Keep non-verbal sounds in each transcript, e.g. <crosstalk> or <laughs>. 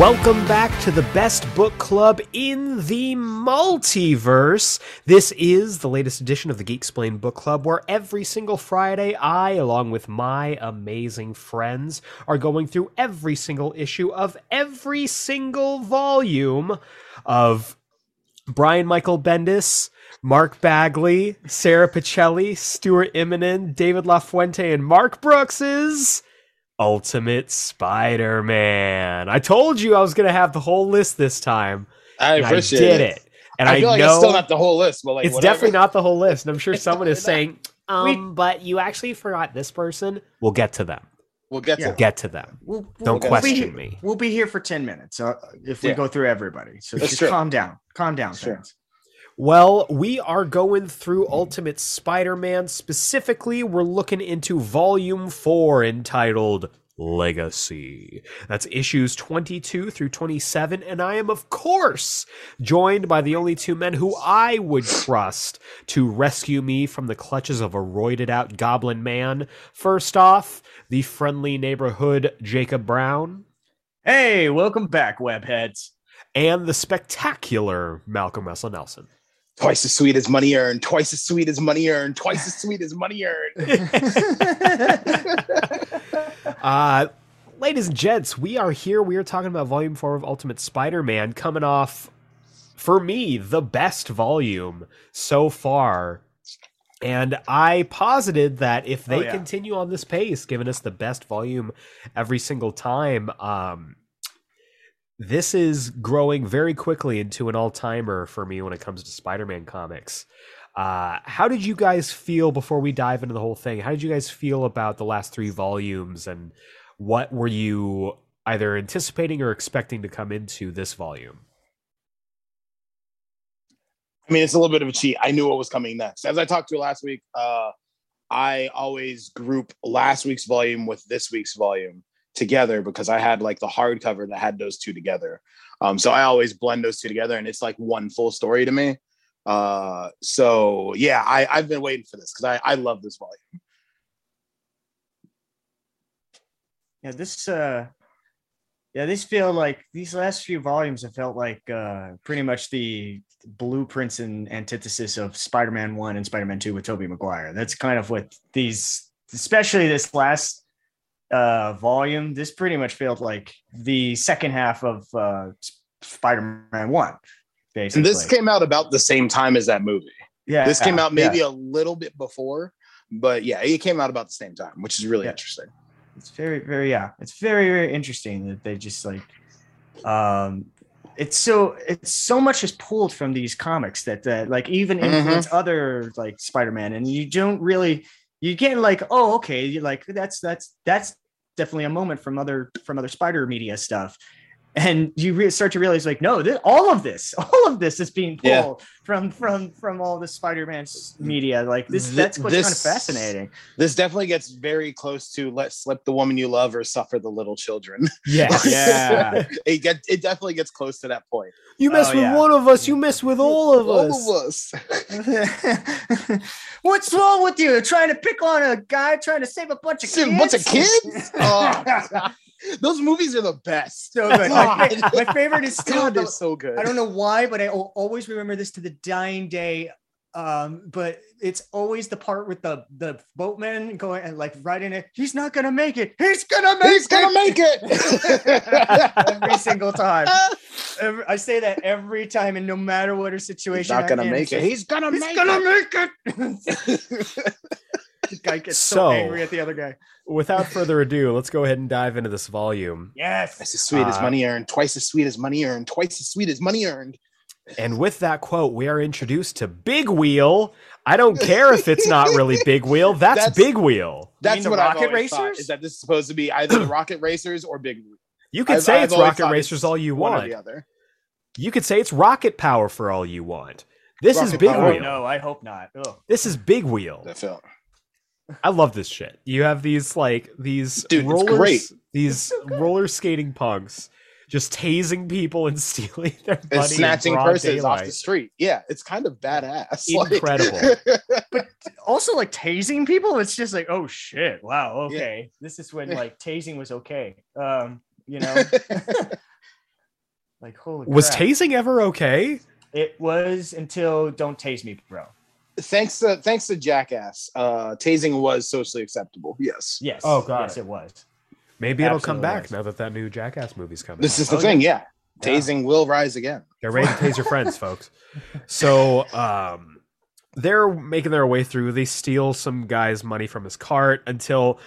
Welcome back to the best book club in the multiverse. This is the latest edition of the Geek Explain Book Club, where every single Friday, I, along with my amazing friends, are going through every single issue of every single volume of Brian Michael Bendis, Mark Bagley, Sarah Pichelli, Stuart Immonen, David LaFuente, and Mark Brooks's Ultimate Spider Man. I told you I was going to have the whole list this time. I appreciate I did it. it. And I I, feel like know it's still not the whole list, but like it's whatever. definitely not the whole list. And I'm sure <laughs> someone is saying, um, but you actually forgot this person. We'll get to them. We'll get to Yeah. it. Get to them. We'll, Don't we'll question be, me. We'll be here for 10 minutes uh, if we Yeah. go through everybody. So That's just true. calm down. Calm down, That's fans. Well, we are going through Ultimate Spider Man. Specifically, we're looking into Volume 4 entitled Legacy. That's issues 22 through 27. And I am, of course, joined by the only two men who I would trust to rescue me from the clutches of a roided out goblin man. First off, the friendly neighborhood Jacob Brown. Hey, welcome back, webheads. And the spectacular Malcolm Russell Nelson. Twice as sweet as money earned. Twice as sweet as money earned. Twice as sweet as money earned. <laughs> <laughs> Uh, ladies and gents, we are here. We are talking about Volume 4 of Ultimate Spider Man coming off, for me, the best volume so far. And I posited that if they Oh, yeah. continue on this pace, giving us the best volume every single time, um, this is growing very quickly into an all timer for me when it comes to Spider Man comics. Uh, how did you guys feel before we dive into the whole thing? How did you guys feel about the last three volumes, and what were you either anticipating or expecting to come into this volume? I mean, it's a little bit of a cheat. I knew what was coming next. As I talked to you last week, uh, I always group last week's volume with this week's volume together because I had like the hardcover that had those two together. Um, so I always blend those two together, and it's like one full story to me. Uh, so yeah, I, I've been waiting for this because I, I love this volume. Yeah, this uh yeah, these feel like these last few volumes have felt like uh pretty much the blueprints and antithesis of Spider-Man 1 and Spider-Man 2 with Tobey Maguire. That's kind of what these especially this last uh volume, this pretty much felt like the second half of uh Spider-Man 1 basically. And this came out about the same time as that movie. yeah, This came out yeah. maybe a little bit before, but yeah, it came out about the same time, which is really Yeah. interesting. it's very very yeah it's very very interesting that they just like um it's so it's so much is pulled from these comics that that like even Mhm. influence other like spider-man and you don't really you get like oh okay you're like that's that's that's definitely a moment from other from other spider media stuff and you re- start to realize like no this, all of this <laughs> all of this is being pulled Yeah. from from from all the spider-man media like this Th- that's what's kind of fascinating This definitely gets very close to let slip the woman you love or suffer the little children. Yes. <laughs> Yeah. it get it definitely gets close to that point. You mess Oh, with yeah. one of us, you mess with all of All us. of us. <laughs> What's wrong with you? Trying to pick on a guy trying to save a bunch of kids? a bunch of kids? Oh, those movies are the best. so <laughs> good. My, fa- my favorite is still. God, the- they're so good. I don't know why, but I always remember this to the dying day. Um, but it's always the part with the the boatman going and like right in it. He's not gonna make it. He's gonna make He's gonna it. make it. <laughs> every single time. Every- I say that every time, and no matter what her situation, He's not gonna make it. He's gonna He's make gonna it. make it. <laughs> the guy gets so, So- angry at the other guy. Without further ado, let's go ahead and dive into this volume. Yes. Twice as sweet as Uh, money earned. Twice as sweet as money earned. Twice as sweet as money earned. And with that quote, we are introduced to Big Wheel. I don't care if it's not really Big Wheel. That's, That's- Big Wheel. That's the what I've Rocket thought, Racers? Is that this is supposed to be either the Rocket Racers or Big? You could I've- say I've it's always Rocket thought Racers it's all you one or want. the other. You could say it's Rocket Power for all you want. This is Rocket Big Power. Oh Wheel. no, I hope not. Ugh. This is Big Wheel. That film. I love this shit. You have these like these Dude, it's rollers, great. these roller skating punks just tasing people and <laughs> stealing their money And snatching broad purses off the street. Yeah, it's kind of badass. <laughs> Like- Incredible. <laughs> But also like tasing people, it's just like, oh shit, wow, okay. This is when like tasing was okay. Um, you know. Like holy. Was crap. tasing ever okay? It was until "Don't Tase Me, Bro." Thanks to thanks to Jackass, uh, tasing was socially acceptable. Yes, Yes. Oh, got yes, it. it was. Maybe it'll come back was. now that that new Jackass movie's coming. this out. is the Oh, thing. Yeah, Yeah. tasing will rise again. Get ready to tase your friends, <laughs> folks. So, um, they're making their way through. They steal some guy's money from his cart until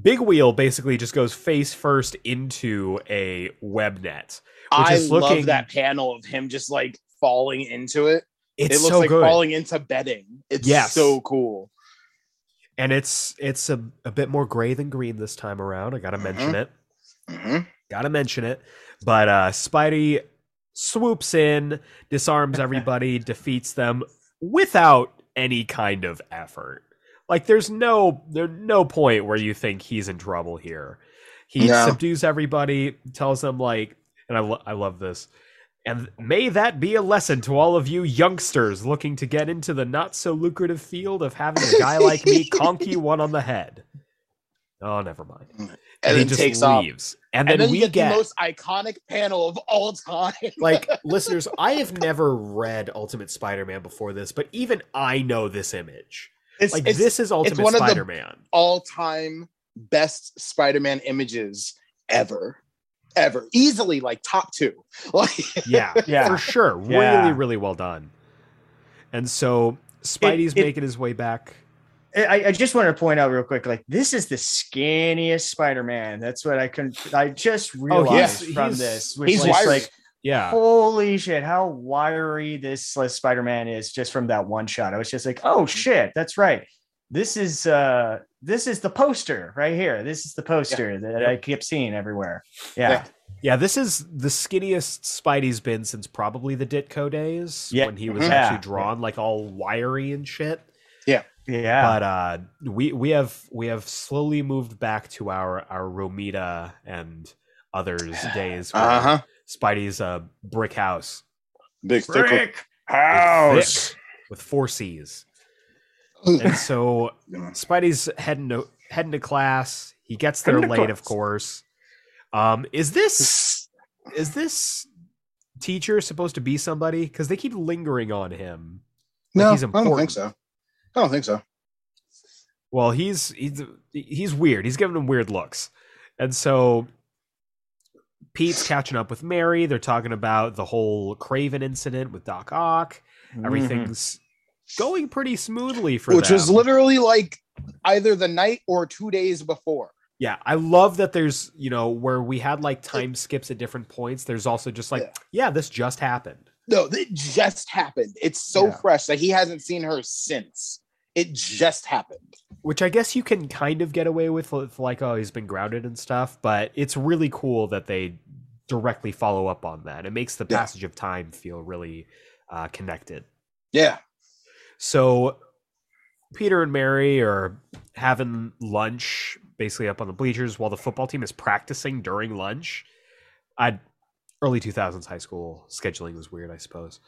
Big Wheel basically just goes face first into a web net. Which I is looking- love that panel of him just like falling into it. It's it looks so like good, falling into bedding. It's Yes. so cool. and it's it's a, a bit more gray than green this time around. I gotta mention Mhm. it. Mhm. Gotta mention it. But uh, Spidey swoops in, disarms everybody, <laughs> defeats them without any kind of effort. Like there's no there's no point where you think he's in trouble here. He No. subdues everybody, tells them like, and I lo- I love this. And may that be a lesson to all of you youngsters looking to get into the not so lucrative field of having a guy like me <laughs> conk you one on the head. Oh, never mind. And, he then just takes off. leaves. And then, And then we get, get, the most iconic panel of all time. like <laughs> listeners, I have never read Ultimate Spider-Man before this, but even I know this image. it's Like it's this is Ultimate one of the- Spider-Man. all-time best Spider-Man images ever, ever, easily like top two. <laughs> Like Yeah, Yeah. for sure. Yeah. Really, really well done. And so Spidey's it- making his way back. I, I just want to point out real quick, like this is the skinniest Spider-Man. That's what I can. I just realized Oh, he's- from he's- this, which he's is wiry. like, Yeah. holy shit, how wiry this uh, Spider-Man is just from that one shot. I was just like, oh shit, that's right. This is uh this is the poster right here. This is the poster that I kept seeing everywhere. Yeah. Yeah. Yeah, this is the skinniest Spidey's been since probably the Ditko days Yeah. when he was Mhm. actually Yeah. drawn like all wiry and shit. Yeah. Yeah. But uh we we have we have slowly moved back to our our Romita and others <sighs> days where uh huh. Spidey's a brick house Big thick Brick house. house. with four C's. And <laughs> so Spidey's heading to heading to class. He gets there Heading late, of course. Um, is this is this teacher supposed to be somebody? Because they keep lingering on him. no, he's I don't think so. I don't think so. Well, he's he's he's weird. He's giving him weird looks, and so Pete's catching up with Mary. They're talking about the whole Kraven incident with Doc Ock. Mm-hmm. Everything's going pretty smoothly for Which them. was literally like either the night or two days before. Yeah, I love that there's, you know, where we had like time skips at different points. There's also just like, Yeah. yeah, this just happened. No, it just happened. It's so Yeah. fresh that he hasn't seen her since. It just happened. Which I guess you can kind of get away with, with like, oh, he's been grounded and stuff, but it's really cool that they directly follow up on that. It makes the Yeah. passage of time feel really uh, connected. Yeah. So Peter and Mary are having lunch basically up on the bleachers while the football team is practicing during lunch. I early 2000s high school scheduling was weird, I suppose.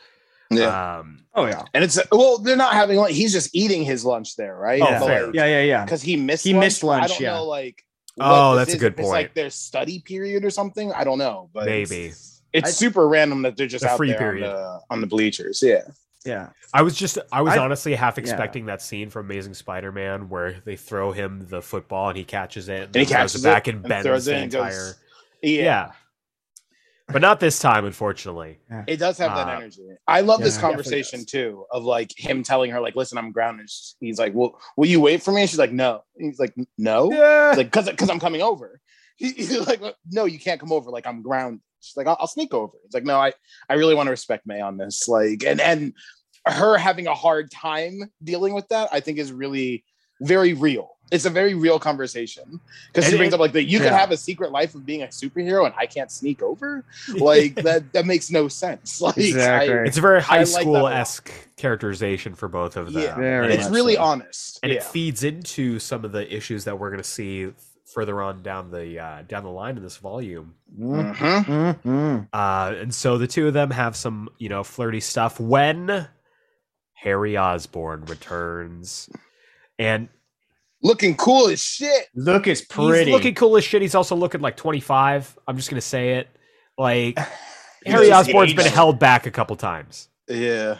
Yeah. Um, Oh yeah. and it's well, they're not having lunch. He's just eating his lunch there, right? Oh, yeah. fair. yeah, yeah, yeah. Because he missed He lunch. missed lunch, I don't yeah. know, like Oh, that's this a good point. It's like their study period or something. I don't know, but maybe. it's I- super random that they're just The out free there period. On, the, on the bleachers. Yeah. Yeah. I was just I was I- honestly half yeah. expecting that scene from Amazing Spider-Man where they throw him the football and he catches it and, And he throws catches it back it and and bends throws the it and goes- yeah, yeah. But not this time, unfortunately. It does have that Uh, energy. I love this conversation too of like him telling her like, "Listen, I'm grounded." He's like, "Well, will you wait for me?" And she's like, "No." He's like, "No." Yeah. He's like, "Cause, cause I'm coming over." He- <laughs> He's like, "No, you can't come over. Like I'm grounded." She's like, "I'll, I'll sneak over." It's like, "No, I, I really want to respect May on this." Like, and and her having a hard time dealing with that, I think, is really very real. It's a very real conversation because she brings it- up like that you can yeah. have a secret life of being a superhero and I can't sneak over. Like <laughs> that that makes no sense. <laughs> Like Exactly. I- It's a very high like school lot. esque characterization for both of them. Yeah. It's it's, really so. honest. and yeah. it feeds into some of the issues that we're going to see further on down the uh, down the line in this volume. Mhm. Mm-hmm. Uh, and so the two of them have some, you know, flirty stuff when Harry Osborn returns, and Looking cool as shit. Look is pretty. he's looking cool as shit. He's also looking like twenty five. I'm just gonna say it, like <sighs> Harry just Osborn's been held back a couple times. Yeah.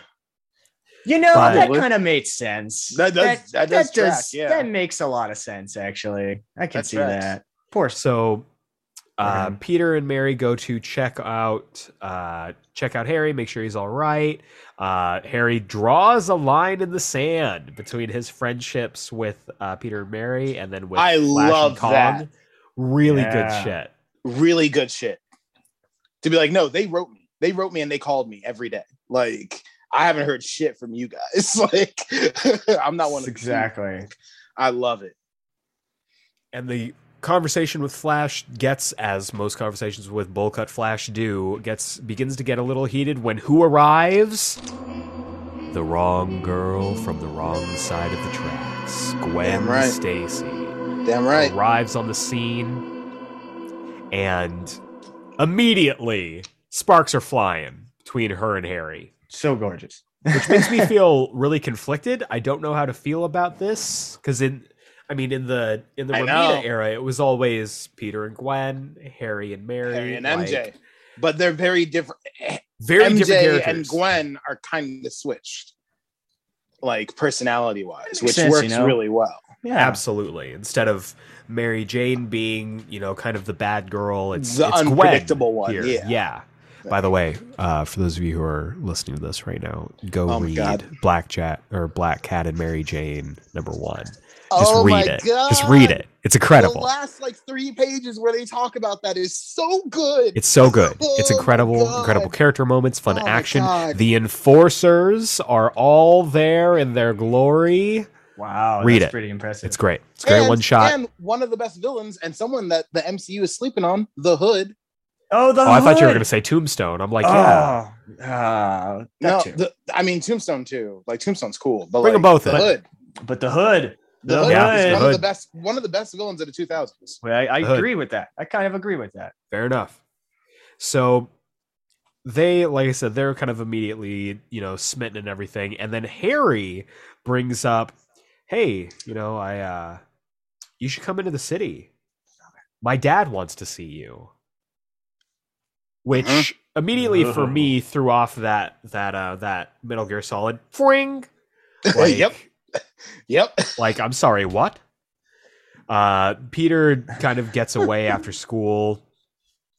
You know, But- that kind of makes sense. That does- that does track, yeah. That makes a lot of sense, actually. I can That see tracks. that. Poor So uh, Mhm. Peter and Mary go to check out uh, check out Harry, make sure he's all right. Uh, Harry draws a line in the sand between his friendships with uh, Peter and Mary, and then with I Flash love and Kong. that. Really Yeah. good shit. Really good shit. To be like, no, they wrote me. They wrote me and they called me every day. Like, I haven't heard shit from you guys. <laughs> Like, I'm not one of the exactly. I love it. And the conversation with Flash gets, as most conversations with Bullcut Flash do, gets begins to get a little heated when who arrives? The wrong girl from the wrong side of the tracks. Gwen Damn right. Stacy Damn right. arrives on the scene and immediately sparks are flying between her and Harry. So gorgeous. Which makes me <laughs> feel really conflicted. I don't know how to feel about this because in, I mean, in the in the I Romita know. era, it was always Peter and Gwen, Harry and Mary, Harry and like, MJ. But they're very different. very MJ different characters. and Gwen are kind of switched, like personality wise, which sense, works you know? really well. Yeah. Absolutely. Instead of Mary Jane being, you know, kind of the bad girl, it's The it's Gwen unpredictable one, here. yeah. Yeah. By the way, uh, for those of you who are listening to this right now, go Oh read Black Cat or Black Cat and Mary Jane number one. Just oh read my it. god! Just read it. It's incredible. The last like three pages where they talk about that is so good. It's so good. It's Oh my incredible, God. incredible character moments, fun Oh action. The enforcers are all there in their glory. Wow. Read that's it. pretty impressive. It's great. It's great And- one shot. And one of the best villains, and someone that the MCU is sleeping on, the Hood. Oh, the Oh, I thought you were going to say Tombstone. I'm like, yeah. Oh, uh, No, the, I mean Tombstone too. Like Tombstone's cool, but Bring 'em like, both the in. Hood. but the Hood. The, The Hood Yeah, is one Hood. of the best. One of the best villains of the 2000s. Well, I, I The Hood. agree with that. I kind of agree with that. Fair enough. So they, like I said, they're kind of immediately, you know, smitten and everything. And then Harry brings up, hey, you know, I, uh, you should come into the city. My dad wants to see you. Which Mhm. immediately for me threw off that that uh that Metal Gear Solid fring. <laughs> Like, yep. Yep. like i'm sorry what uh peter kind of gets away <laughs> after school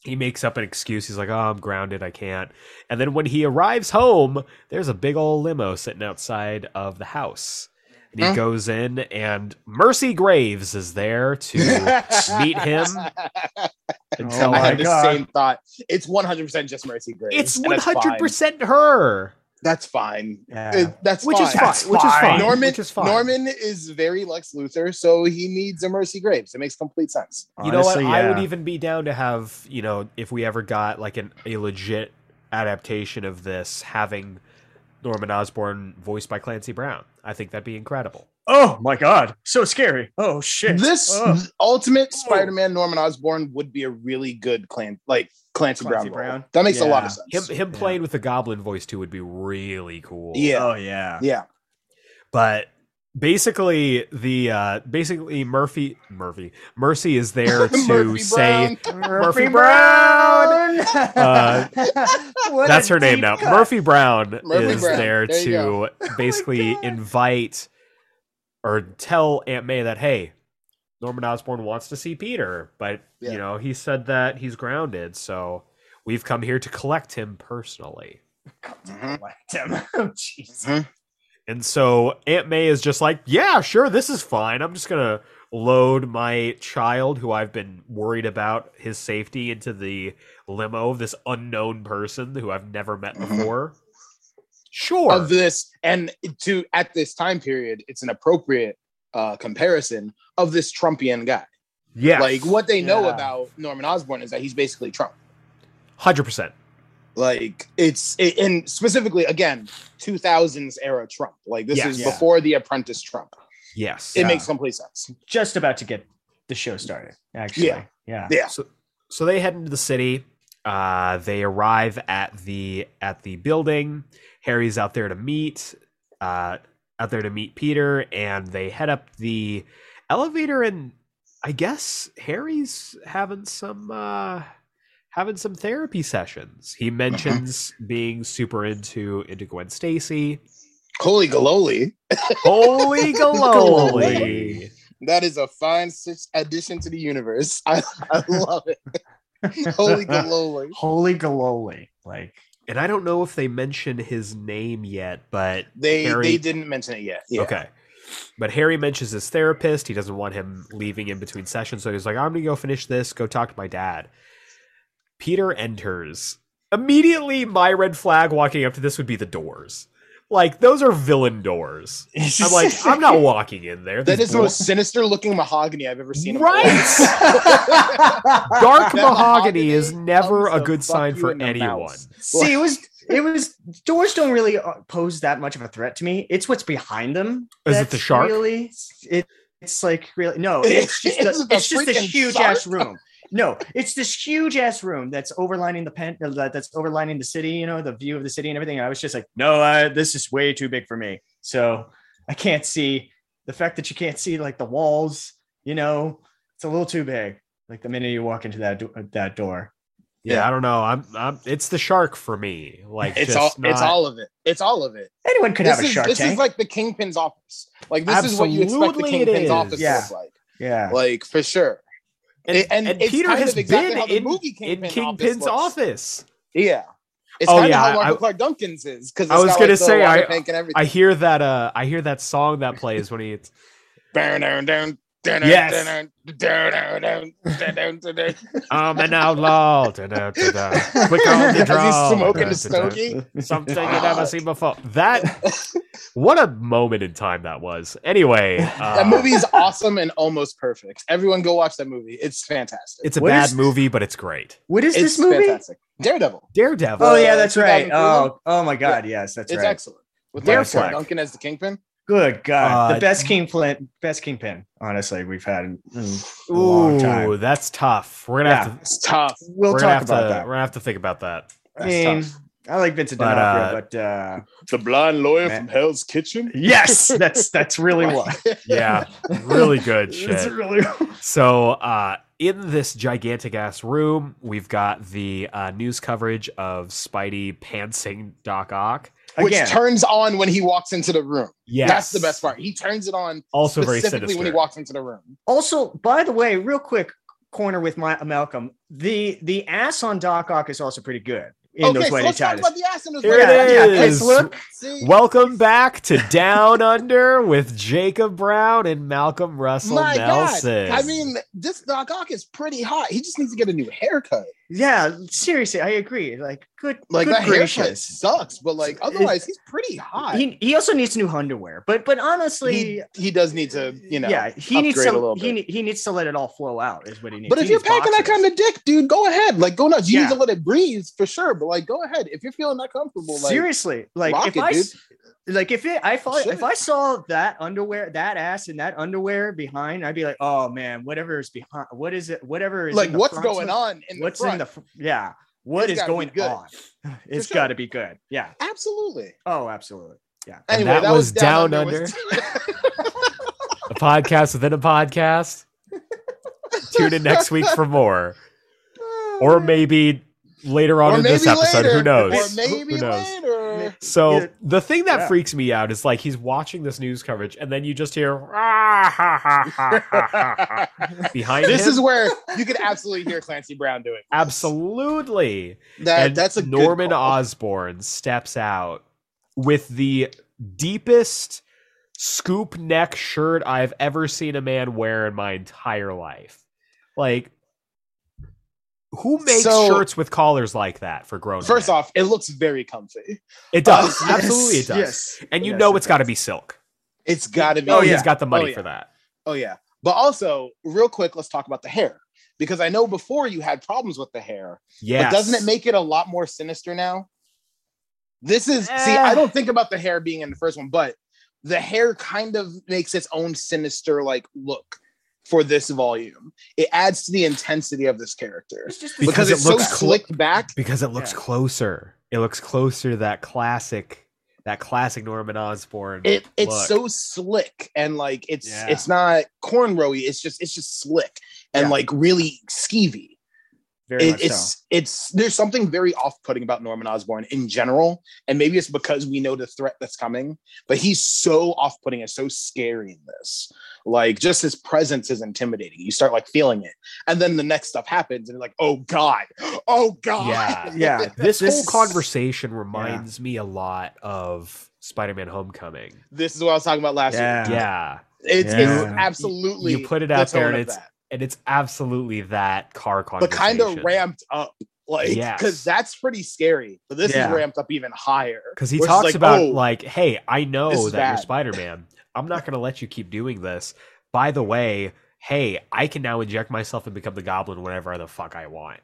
he makes up an excuse he's like oh i'm grounded i can't and then when he arrives home there's a big old limo sitting outside of the house and he Huh? goes in and mercy graves is there to <laughs> meet him <laughs> and Oh tell my I him had the God. same thought. It's 100% just Mercy Graves. it's and that's fine. 100% her That's fine. Yeah. It- that's which is fine. fine That's which is fine. fine Norman, which is fine Norman is very Lex Luthor, so he needs a Mercy Graves. It makes complete sense. You know what? Honestly, I would even be down to have, you know, if we ever got like an, a legit adaptation of this, having Norman Osborn voiced by Clancy Brown. I think that'd be incredible. Oh my god, so scary. Oh shit. This Oh. Ultimate Oh. Spider-Man Norman Osborn would be a really good clan like Clancy, Clancy Brown. Brown? That makes a lot of sense. Him him Yeah. playing with the Goblin voice too would be really cool. Yeah. Oh yeah. yeah. But basically the uh basically Murphy Murphy Mercy is there <laughs> to Murphy say Brown. Murphy Brown! Uh, <laughs> that's her name deep now. Murphy Brown Murphy is Brown. there There to <laughs> basically God. invite or tell Aunt May that hey, Norman Osborn wants to see Peter, but Yeah. you know he said that he's grounded, so we've come here to collect him personally. Mhm. Collect him. Oh, jeez. And so Aunt May is just like, yeah, sure, this is fine. I'm just gonna load my child, who I've been worried about his safety, into the limo of this unknown person who I've never met Mhm. before. Sure. Of this, and to at this time period, it's an appropriate uh comparison of this Trumpian guy. yeah. Like what they know Yeah. about Norman Osborn is that he's basically Trump. hundred percent. Like it's it, and specifically again 2000s era Trump. Like this Yes. is Yeah. before the Apprentice Trump. Yes. It Yeah. makes complete sense. Just about to get the show started. Actually. Yeah. Yeah. Yeah. So so they head into the city. Uh, they arrive at the at the building. Harry's out there to meet uh, out there to meet Peter, and they head up the elevator. And I guess Harry's having some uh, having some therapy sessions. He mentions mm-hmm. being super into into Gwen Stacy. Holy galoli. Holy <laughs> galoli. That is a fine addition to the universe. <laughs> I, I love it. Holy galoli. <laughs> Holy galoli. Like And I don't know if they mention his name yet, but They Harry- they didn't mention it yet. Yeah. Okay. But Harry mentions his therapist. He doesn't want him leaving in between sessions. So he's like, I'm going to go finish this, go talk to my dad. Peter enters. Immediately, my red flag walking up to this would be the doors. Like, those are villain doors. <laughs> I'm like, I'm not walking in there. That These is the most sinister looking mahogany I've ever seen. Right? <laughs> Dark That mahogany is never a good sign for anyone. mouth. See, it was it was doors don't really uh, pose that much of a threat to me. It's what's behind them. Is it the that's shark? Really, it it's like really no. <laughs> It's just Is a, it the it's just this freaking huge shark? ass room. No, it's this huge ass room that's overlining the pen uh, that's overlining the city. You know, the view of the city and everything. And I was just like, no, uh, this is way too big for me. So I can't see the fact that you can't see like the walls. You know, it's a little too big. Like the minute you walk into that do- that door. Yeah, Yeah. I don't know. I'm, I'm. It's the shark for me. Like, It's just all it's all of it. It's all of it. Anyone could This have a is shark this tank. is like the kingpin's office. Like this is what you expect the Absolutely kingpin's office Yeah. to look like. yeah. Like for sure. And, It- and and it's Peter kind has of exactly been in, movie in Kingpin's office office. Yeah. It's Oh, kind yeah, of how I- Clarke Duncan's is because I was gonna like, the say, I- tank and everything. I hear that. Uh, I hear that song that plays when he. <laughs> Down, down, down, Yes. I'm an outlaw. Quick on the <laughs> As he's draw. smoking Da-da-da. stogie. Something you've never seen before. That. What a moment in time that was. Anyway, uh, That movie is awesome and almost perfect. Everyone go watch that movie. It's fantastic. It's a What bad is- movie, but it's great. What is it's this movie? fantastic. Daredevil. Daredevil. Oh yeah, that's right. Oh, oh my God, yes, that's It's right. excellent. With Dare Michael Clarke Flag. Duncan as the kingpin. Good God, Uh, the best kingpin, best kingpin. Honestly, we've had in in a long Ooh, time. that's tough. We're gonna Yeah. have to. It's tough. We'll talk about to. that. We're gonna have to think about that. I mean. I like Vincent But, D'Onofrio, uh, but uh, The blind lawyer Man. from Hell's Kitchen. yes, that's <laughs> that's really what. Yeah, really good <laughs> It's shit. really So, uh, in this gigantic ass room, we've got the uh, news coverage of Spidey pantsing Doc Ock. Which again. turns on when he walks into the room. Yeah, That's the best part. He turns it on Also, very specifically sinister. when he walks into the room. also, by the way, real quick corner with my Malcolm. The the ass on Doc Ock is also pretty good in okay, those so whitey let's talk about the ass in his Here leg. it Yeah, is. nice look. Welcome back to Down Under with Jacob Brown and Malcolm Russell My Nelson. God. I mean, this Doc Ock is pretty hot. He just needs to get a new haircut. Yeah, seriously, I agree. Like, good, Like good that gracious. sucks, but like otherwise, he's pretty hot. He he also needs new underwear, but but honestly, he, he does need to, uh, you know. yeah, he needs upgrade to a little he, he needs to let it all flow out. Is what he needs. But if He you're packing that kind of dick, dude, go ahead. Like, go nuts. You Yeah. need to let it breathe for sure. But like, go ahead. If you're feeling that comfortable, like, seriously, like if it, I dude. S- like if it I thought if I saw that underwear, that ass and that underwear behind, I'd be like, oh man, whatever is behind, what is it? Whatever is like what's front, going on in What's the front? in the fr- yeah? What It's is going on? <laughs> It's sure. got to be good. Yeah. Absolutely. Oh, absolutely. Yeah. And Anyway, that was Down under. <laughs> a podcast within a podcast. Tune in next week for more, <laughs> oh, or maybe later on Or in this episode. later. Who knows? Or Who- maybe who knows? later. So Yeah. the thing that Yeah. freaks me out is like he's watching this news coverage, and then you just hear "Ah, ha, ha, ha, ha, ha, ha," <laughs> behind this him. is where you could absolutely hear Clancy Brown doing. absolutely. That and that's a Norman call. Osborn steps out with the deepest scoop neck shirt I've ever seen a man wear in my entire life. Like, who makes So- shirts with collars like that for grown? First men? off, it looks very comfy. it does <laughs> uh, absolutely it does, Yes. and you Yes, know it it's got to be silk. It's got to be. Oh, yeah. he's got the money Oh, yeah. for that. Oh yeah. But also, real quick, let's talk about the hair because I know before you had problems with the hair, Yeah, but doesn't it make it a lot more sinister now? This is see, Eh. I don't think about the hair being in the first one, but the hair kind of makes its own sinister like look for this volume. It adds to the intensity of this character It's just Because because, it it's so looks cl- slicked back. because it looks Yeah. closer. It looks closer to that classic, that classic Norman Osborn. It it's look. so slick and like it's Yeah. it's not cornrowy. It's just it's just slick and Yeah. like really skeevy. Very It- much it's so. it's there's something very off-putting about Norman Osborn in general, and maybe it's because we know the threat that's coming. But he's so off-putting and so scary in this. Like just his presence is intimidating. You start like feeling it, and then the next stuff happens, and you're like, oh god, oh god. Yeah. <laughs> Yeah, This, This whole conversation reminds me a lot of Spider-Man: Homecoming. This is what I was talking about last Yeah. week. Yeah, It's, Yeah. it's absolutely you put it out there, and it's that. And it's absolutely that car but kind of ramped up. Like, Yes. because that's pretty scary. But this Yeah. is ramped up even higher. because he talks like, about oh, like, hey, I know that that is you're. Spider-Man. I'm not <laughs> going to let you keep doing this. By the way, hey, I can now inject myself and become the Goblin whenever the fuck I want.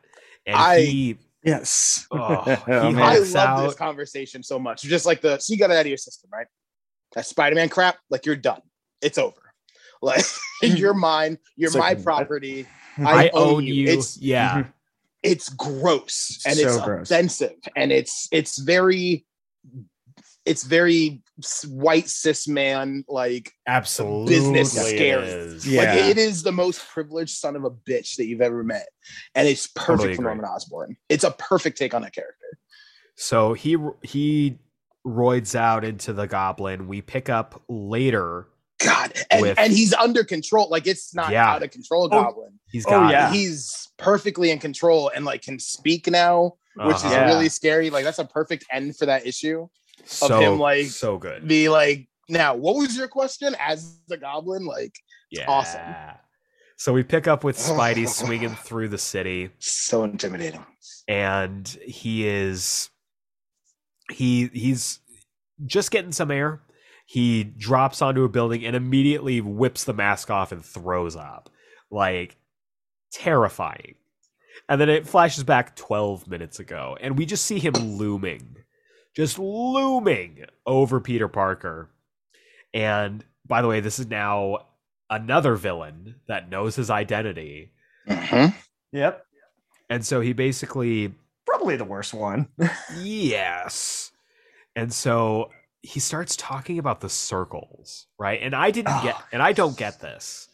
And I- he, Yes. Oh, <laughs> he Oh. I Hulks love this conversation so much. Just like the so you got it out of your system, right? That Spider-Man crap, like you're done. It's over. Like <laughs> you're mine. You're It's like, my what? property. <laughs> I, I own own you. you. It's- yeah. Mm-hmm. It's gross and So it's gross. offensive and it's it's very it's very white cis man like Absolutely. business it scary. is. Yeah. like it is the most privileged son of a bitch that you've ever met and it's perfect Totally for agree. Norman Osborn. It's a perfect take on that character. So he he roids out into the goblin. We pick up later. God, and, With- and he's under control. Like it's not Yeah. out of control, Oh, Goblin. He's Oh, yeah. He's perfectly in control and like can speak now, which is Uh-huh. Yeah. really scary. Like that's a perfect end for that issue. so him, like, so good. Be like, now, what was your question as the Goblin? Like, Yeah. awesome. So we pick up with Spidey <laughs> swinging through the city. so intimidating. and he is he he's just getting some air he drops onto a building and immediately whips the mask off and throws up like terrifying and then it flashes back 12 minutes ago and we just see him looming just looming over peter parker and by the way this is now another villain that knows his identity Mhm. Yep. and so he basically Probably the worst one. <laughs> Yes. And so he starts talking about the circles, right? And I didn't get, Ah. and I don't get this.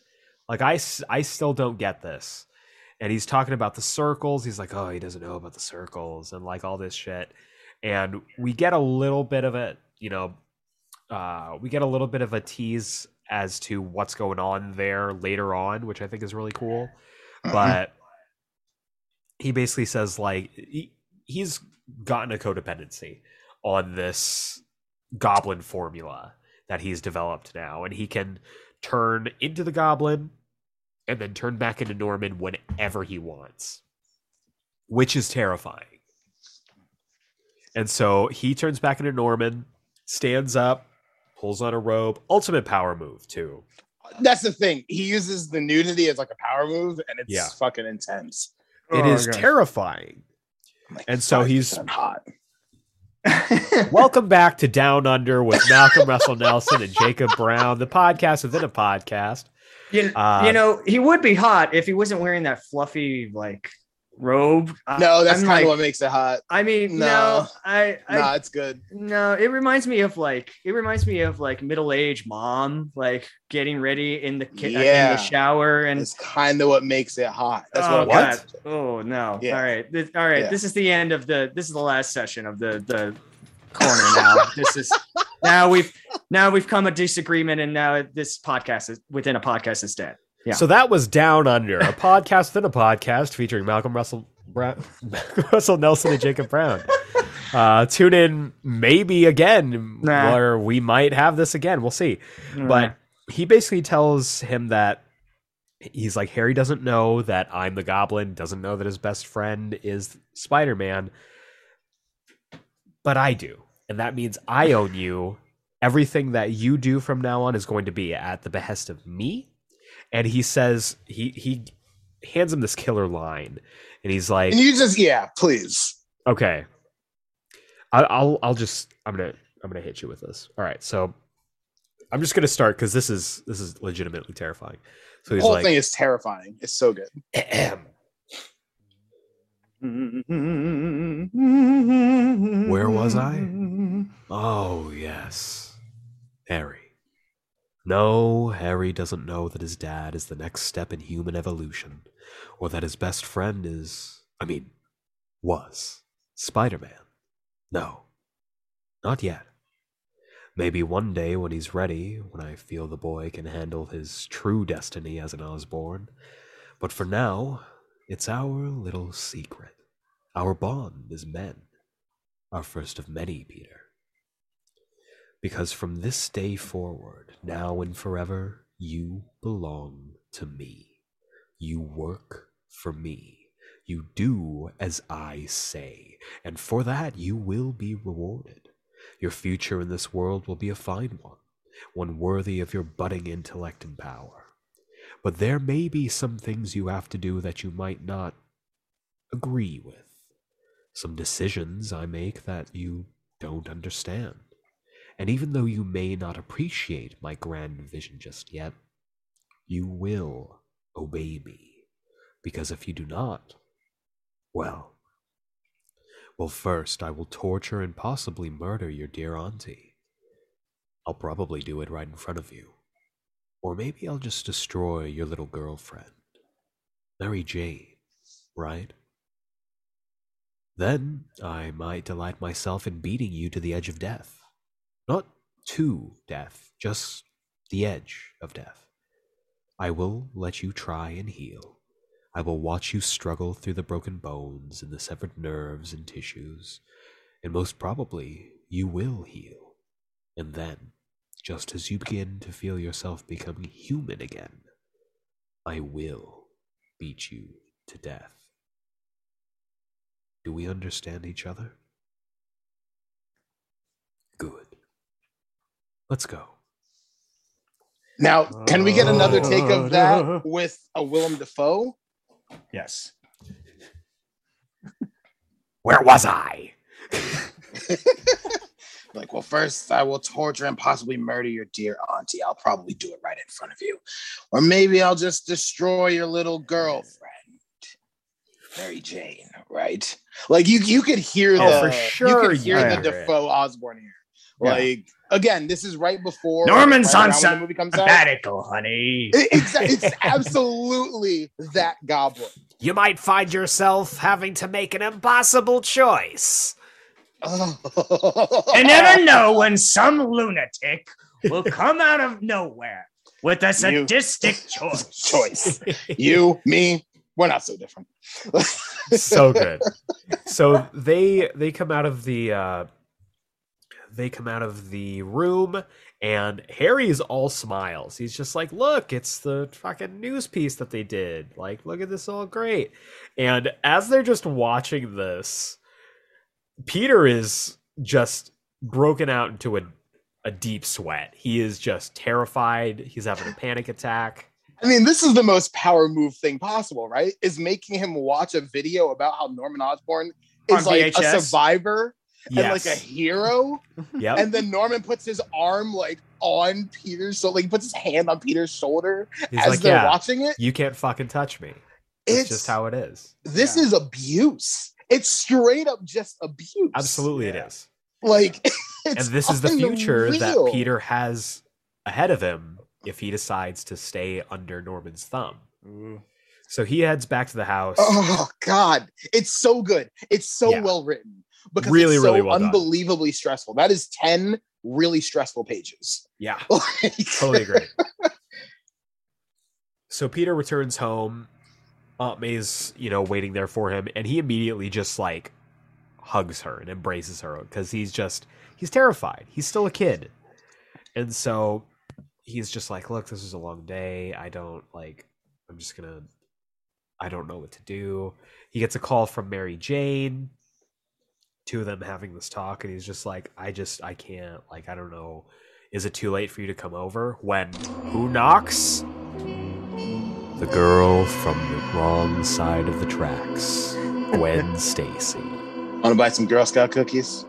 Like I, I still don't get this. And he's talking about the circles. He's like, oh, he doesn't know about the circles and like all this shit. And we get a little bit of it, you know, uh, we get a little bit of a tease as to what's going on there later on, which I think is really cool Mhm. but he basically says like he, he's gotten a codependency on this goblin formula that he's developed now and he can turn into the goblin and then turn back into norman whenever he wants which is terrifying and so he turns back into norman stands up pulls on a robe ultimate power move too that's the thing. He uses the nudity as like a power move, and it's Yeah. fucking intense. It Oh, is gosh. terrifying like, And so he's- hot. Welcome back to Down Under with Malcolm Russell Nelson and Jacob Brown, the podcast within a podcast. you, Uh, you know, he would be hot if he wasn't wearing that fluffy like robe. No, that's kind like- of what makes it hot. I mean, no, No. I, I nah, it's good. no, it reminds me of like it reminds me of like middle aged mom like getting ready in the ki- uh, in the shower and It's kind of what makes it hot. That's oh, what. God. Oh no! Yeah. All right, this, all right. Yeah. This is the end of the. This is the last session of the the corner. Now <laughs> this is now we've now we've come a disagreement, and now this podcast is within a podcast is dead. Yeah. So that was Down Under, a podcast within a podcast featuring Malcolm Russell Brown, <laughs> Russell Nelson and Jacob Brown. Uh, tune in maybe again, Nah. where we might have this again. We'll see. But he basically tells him that he's like Harry doesn't know that I'm the Goblin, doesn't know that his best friend is Spider Man, but I do, and that means I own you. Everything that you do from now on is going to be at the behest of me. And he says he he hands him this killer line, and he's like, And you just, yeah, please. Okay. I, I'll I'll just I'm gonna I'm gonna hit you with this. All right, so I'm just gonna start because this is this is legitimately terrifying. So The whole like, thing is terrifying. It's so good. <clears throat> Where was I? "Oh yes, Harry." No, Harry doesn't know that his dad is the next step in human evolution, or that his best friend is I mean, was Spider Man. No, not yet. Maybe one day when he's ready, when I feel the boy can handle his true destiny as an Osborn. But for now, it's our little secret. Our bond is men. Our first of many, Peter. Because from this day forward, now and forever, you belong to me. You work for me. You do as I say, and for that you will be rewarded. Your future in this world will be a fine one, one worthy of your budding intellect and power. But there may be some things you have to do that you might not agree with, some decisions I make that you don't understand. And even though you may not appreciate my grand vision just yet, you will obey me. Because if you do not, well, well, first I will torture and possibly murder your dear auntie. I'll probably do it right in front of you. Or maybe I'll just destroy your little girlfriend. Mary Jane, right? Then I might delight myself in beating you to the edge of death. Not to death, just the edge of death. I will let you try and heal. I will watch you struggle through the broken bones and the severed nerves and tissues, and most probably you will heal. And then, just as you begin to feel yourself becoming human again, I will beat you to death. Do we understand each other? Good. Let's go. Now, can we get another take of oh, that with a Willem Dafoe? Yes. <laughs> Where was I? <laughs> like, well, first I will torture and possibly murder your dear auntie. I'll probably do it right in front of you. Or maybe I'll just destroy your little girlfriend. Mary Jane, right? Like you you could hear Oh, the for sure, you could hear you the hear. Dafoe Osborn here. Yeah. Like again, this is right before Norman's right on around when the movie comes out. sabbatical, honey. It- It's, <laughs> it's absolutely that goblin. You might find yourself having to make an impossible choice. <laughs> You never know when some lunatic will <laughs> come out of nowhere with a sadistic choice. choice. You, me, we're not so different. so good. So they they come out of the uh they come out of the room and Harry's all smiles. He's just like, "Look, it's the fucking news piece that they did. Like, look at this all great." And as they're just watching this, Peter is just broken out into a a deep sweat. He is just terrified. He's having a panic attack. I mean, this is the most power move thing possible, right? Is making him watch a video about how Norman Osborn is like a VHS? Survivor and like a hero. <laughs> yep. And then Norman puts his arm like on Peter's so like he puts his hand on Peter's shoulder He's as like, they're "Yeah, watching it. you can't fucking touch me." It's, It's just how it is. this Yeah. is abuse. It's straight up just abuse. Absolutely, Yeah. it is. Like <laughs> And this is the future that. Peter has ahead of him if he decides to stay under Norman's thumb. Ooh. So he heads back to the house. Oh God, it's so good. It's so Yeah. well written because Really, it's so really well done. unbelievably stressful. That is ten really stressful pages. Yeah, <laughs> Like- totally agree. <laughs> so Peter returns home. Aunt May's, you know, waiting there for him, and he immediately just like hugs her and embraces her because he's just he's terrified. He's still a kid, and so he's just like, "Look, this is a long day. I don't like. I'm just gonna. I don't know what to do." He gets a call from Mary Jane. Two of them having this talk, and he's just like, "I just, I can't. Like, I don't know. Is it too late for you to come over?" When who knocks? The girl from the wrong side of the tracks, Gwen <laughs> Stacy. Want to buy some Girl Scout cookies?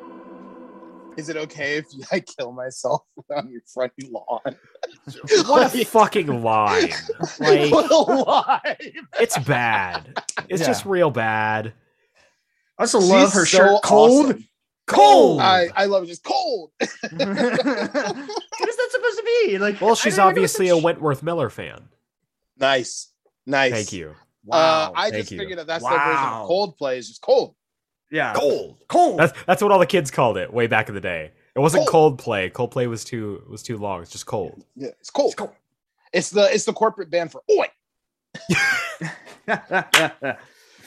Is it okay if <laughs> I kill myself on your front lawn? <laughs> What a fucking line! Like, What a lie. it's bad. It's Yeah. just real bad. I also love She's her so shirt cold. awesome. Cold. I, I love it. Just cold. <laughs> what is that supposed to be? Like, well, she's don't even know obviously a what Wentworth Miller fan. Nice. Nice. Thank you. Uh, I Thank just you. figured that that's their version of Coldplay is just cold. yeah. Cold. Cold. That's that's what all the kids called it way back in the day. It wasn't Cold. Coldplay. Coldplay was too was too long. It's just cold. Yeah, it's cold. It's cold. It's the it's the corporate band for Oi. <laughs>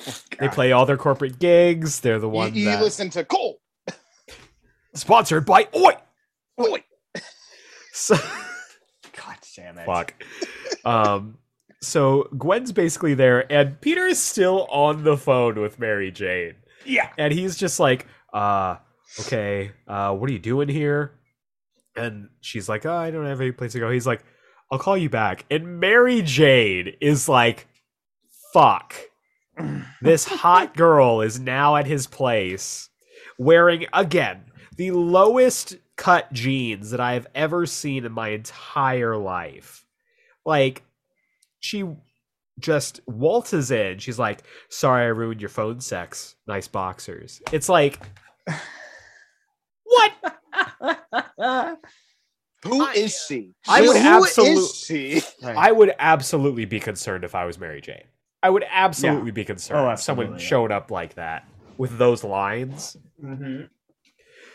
<laughs> They play all their corporate gigs. They're the You, one you that listen to Cold. <laughs> sponsored by Oi. Oi. <laughs> So God damn it. fuck. Um. So Gwen's basically there, and Peter is still on the phone with Mary Jane, Yeah. and he's just like, "Uh, okay. Uh, what are you doing here?" And she's like, oh, "I don't have any place to go." He's like, "I'll call you back." And Mary Jane is like, "Fuck." This hot girl is now at his place wearing again the lowest cut jeans that I have ever seen in my entire life. Like she just waltzes in. She's like, "Sorry I ruined your phone sex. Nice boxers." It's like what? Who I- is uh, she? I would Who absolute- is she? I would absolutely be concerned if I was Mary Jane. I would absolutely be concerned Oh, if someone yeah. showed up like that with those lines. Mhm.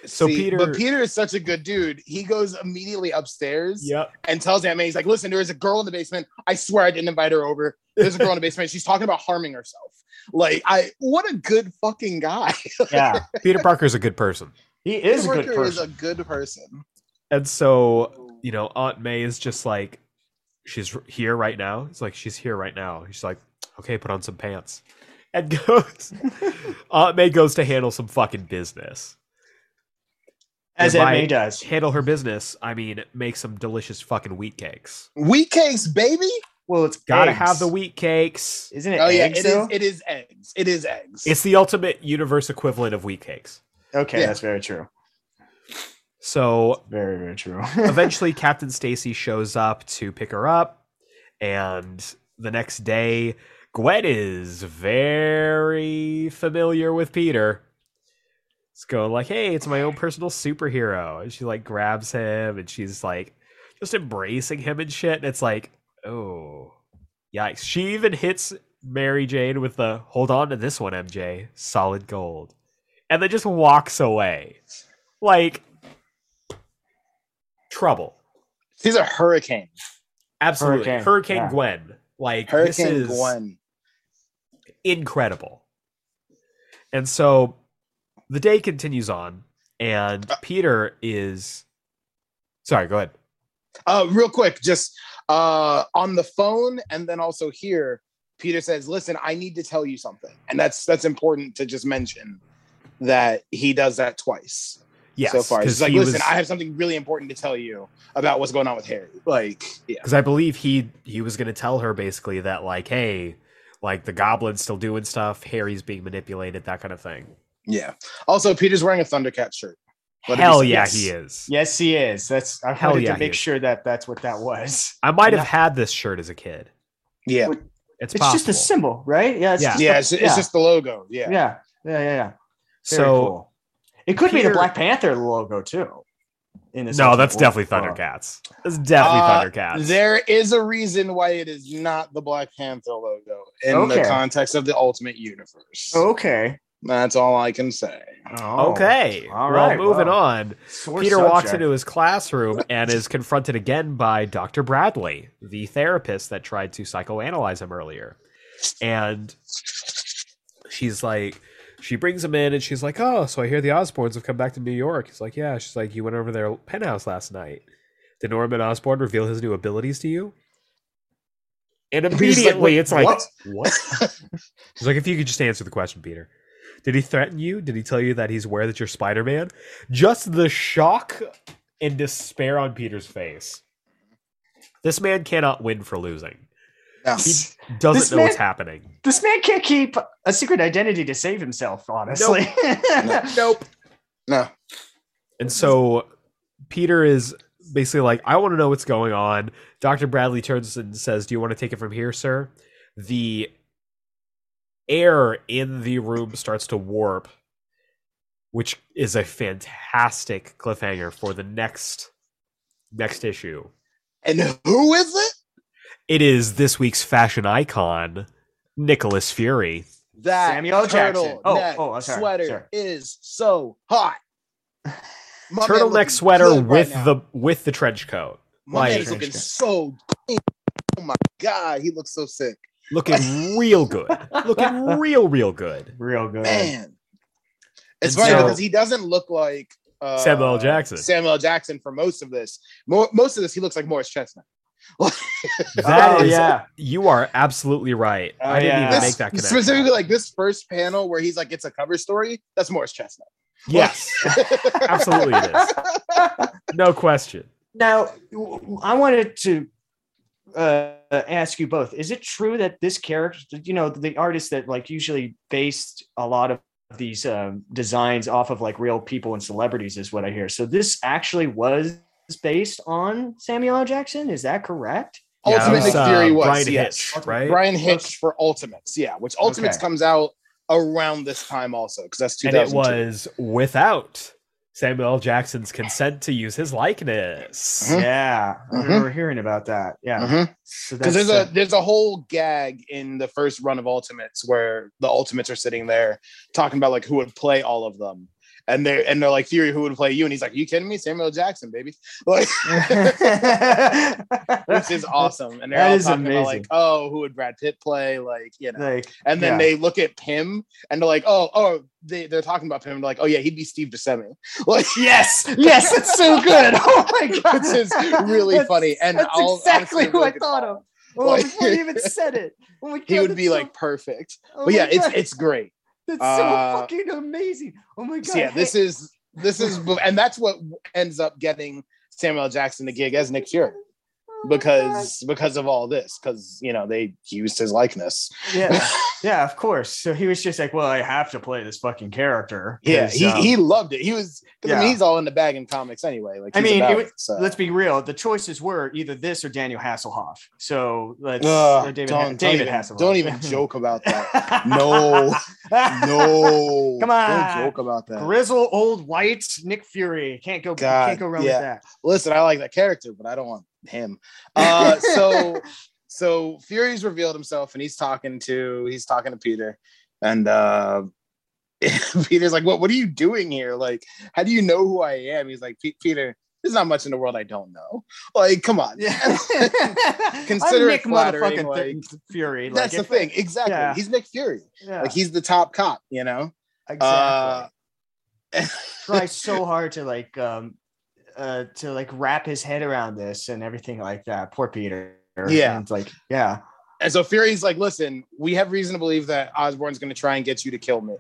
So See, Peter- but Peter is such a good dude. He goes immediately upstairs Yep. and tells Aunt May, he's like, "Listen, there is a girl in the basement. I swear I didn't invite her over. There's a girl in the basement. She's talking about harming herself. Like, I what a good fucking guy. <laughs> Yeah. Peter Parker is a good person. He is a good Parker is a good person. And so, you know, Aunt May is just like, she's here right now. It's like, she's here right now. She's like, okay, put on some pants. <laughs> And goes, <laughs> Aunt May goes to handle some fucking business. As And Aunt May does. Handle her business, I mean, make some delicious fucking wheat cakes. Wheat cakes, baby. Well, it's Gotta eggs. have the wheat cakes. Isn't it Oh yeah, eggs, it is. though? It is eggs. It is eggs. It's the ultimate universe equivalent of wheat cakes. Okay, Yeah. that's very true. So Very, very true. <laughs> eventually captain stacy shows up to pick her up and the next day gwen is very familiar with peter. It's going like hey it's my own personal superhero. And she like grabs him and she's like just embracing him and shit and it's like oh yikes. She even hits mary jane with the hold on to this one mj solid gold. And then just walks away. Like trouble She's a hurricane. Absolutely. Hurricane, Hurricane, yeah. Gwen. Like Hurricane this is Gwen. incredible. And so the day continues on and Uh, Peter is Sorry, go ahead. Uh, real quick, just uh, on the phone, and then also here, Peter says, "Listen, I need to tell you something," and that's that's important to just mention that he does that twice Yes, so far. He's like, he "Listen, was, I have something really important to tell you about what's going on with Harry." Like, yeah, because I believe he he was gonna tell her basically that like, hey, like the goblin's still doing stuff, Harry's being manipulated, that kind of thing. yeah. Also, Peter's wearing a Thundercat shirt. What did he Hell yeah, Yes. he is. yes, he is. That's I Hell wanted yeah, to make sure that that's what that was. I might Yeah. have had this shirt as a kid. Yeah, It's, It's just a symbol, right? Yeah, it's Yeah. just yeah. a- It's, it's just the logo. Yeah. yeah, yeah, yeah, yeah. Very so cool. It could be the Black Panther logo too. In this no, ultimate that's definitely world. Thundercats. That's definitely Uh, Thundercats. There is a reason why it is not the Black Panther logo in the context of the Ultimate Universe. Okay. That's all I can say. Oh, Okay. All right. well, moving well, on. sore Peter walks into his classroom and is confronted again by Dr. Bradley, the therapist that tried to psychoanalyze him earlier. And she's like, she brings him in and she's like, Oh, so I hear the Osborns have come back to New York. He's like, Yeah. She's like, You went over their penthouse last night. Did Norman Osborn reveal his new abilities to you? And He's like, immediately it's like, what?" What? <laughs> She's like, If you could just answer the question, Peter. Did he threaten you? Did he tell you that he's aware that you're Spider Man? Just the shock and despair on Peter's face. This man cannot win for losing. No. He doesn't This know what's happening. This man can't keep a secret identity to save himself. Honestly. Nope. <laughs> No. And so Peter is basically like, I want to know what's going on. Dr. Bradley turns and says, Do you want to take it from here, sir? The air in the room starts to warp, which is a fantastic cliffhanger for the next next issue. And who is it? It is this week's fashion icon, Nicholas Fury. That Samuel Jackson. turtle Oh, neck oh, sorry, sweater sorry. is so hot. <laughs> My man Turtleneck sweater good right with the with the trench coat. My like- man's looking so. Oh my god, he looks so sick, Looking <laughs> real good. Looking real, real good. Real good. man. It's And funny so- because he doesn't look like uh, Samuel Jackson. Samuel Jackson for most of this. Mo- most of this, he looks like Morris Chestnut. <laughs> That Oh, is- yeah. You are absolutely right. Oh, I didn't yeah. even This- make that connection. specifically, like this first panel where he's like, "It's a cover story." That's Morris Chestnut. Yes, <laughs> absolutely it is. No question. Now, I wanted to uh, ask you both: Is it true that this character, you know, the artist that like usually based a lot of these um, designs off of like real people and celebrities, is what I hear. So this actually was based on Samuel L. Jackson. Is that correct? Yeah, it Ultimate was, Nick Fury uh, was Bryan yes. Hitch, right? Bryan Hitch for Ultimates, yeah, which Ultimates Okay. comes out around this time also because that's and it was without Samuel L. Jackson's consent to use his likeness. Mhm. Yeah, I Mhm. remember hearing about that. Yeah, so because that's, there's a uh, there's a whole gag in the first run of Ultimates where the Ultimates are sitting there talking about like who would play all of them, and they're and they're like Fury, who would play you? And he's like, you kidding me? Samuel Jackson, baby, <laughs> like <laughs> which is awesome. And they're That all talking about like, oh, who would Brad Pitt play? Like you know, like, and then yeah. they look at Pym and they're like, oh, oh, they they're talking about Pym. Like, oh yeah, he'd be Steve Buscemi, <laughs> like yes, yes, it's so good. Oh my god, which is really That's- funny. And that's I'll, exactly who I thought of. Oh, Like- before you even said it, oh god, He would be so- like perfect. oh But yeah, my it's it's great. That's uh, so fucking amazing. Oh my god, So yeah, this is this is and that's what ends up getting Samuel Jackson the gig as Nick Fury. Because because of all this because you know they used his likeness. yeah, <laughs> yeah, of course. So he was just like, well, I have to play this fucking character. yeah he, um, he loved it. He was 'cause, I mean he's all in the bag in comics anyway. Like I mean, about it was- so. let's be real. The choices were either this or Daniel Hasselhoff. So let's or David, don't, Ha- don't David even, Hasselhoff. don't even joke about that. <laughs> No, no, Come on. don't joke about that. Grizzle old white Nick Fury. Can't go God, can't go wrong yeah. with that. listen, I like that character, but I don't want him. Uh, <laughs> so, so Fury's revealed himself, and he's talking to he's talking to Peter, and uh, <laughs> Peter's like, "What? What are you doing here? Like, how do you know who I am?" He's like, "Peter, there's not much in the world I don't know. Like, come on." <laughs> Consider I'm it Nick flattering, like- Fury. That's the thing, exactly. yeah. He's Nick Fury. Yeah, Like, he's the top cop, you know. exactly. Uh, Tries so hard to like um uh to like wrap his head around this and everything like that. Poor Peter. Yeah. And it's like, yeah. And so Fury's like, listen, we have reason to believe that Osborn's going to try and get you to kill me.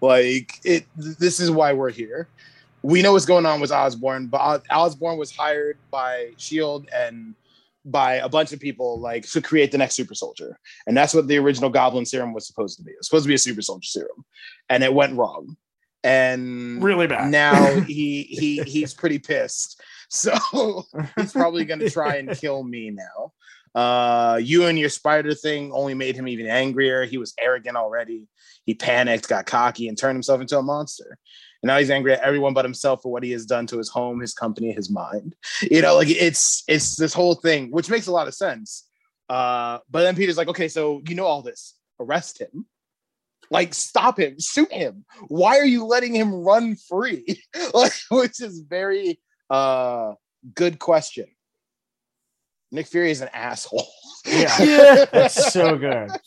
Like, it. This is why we're here. We know what's going on with Osborn, but Os- Osborn was hired by Shield and by a bunch of people, like to create the next super soldier, and that's what the original Goblin serum was supposed to be. It was supposed to be a super soldier serum, and it went wrong. And Really bad. now <laughs> he he he's pretty pissed. <laughs> So he's probably going <laughs> to try and kill me now. Uh, you and your spider thing only made him even angrier. He was arrogant already. He panicked, got cocky, and turned himself into a monster. And now he's angry at everyone but himself for what he has done to his home, his company, his mind. You know, like it's it's this whole thing, which makes a lot of sense. Uh, but then Peter's like, okay, so you know all this. Arrest him. Like, stop him, shoot him. Why are you letting him run free? <laughs> like, which is very uh good question. Nick Fury is an asshole. Yeah. <laughs> Yeah. That's so good. <laughs>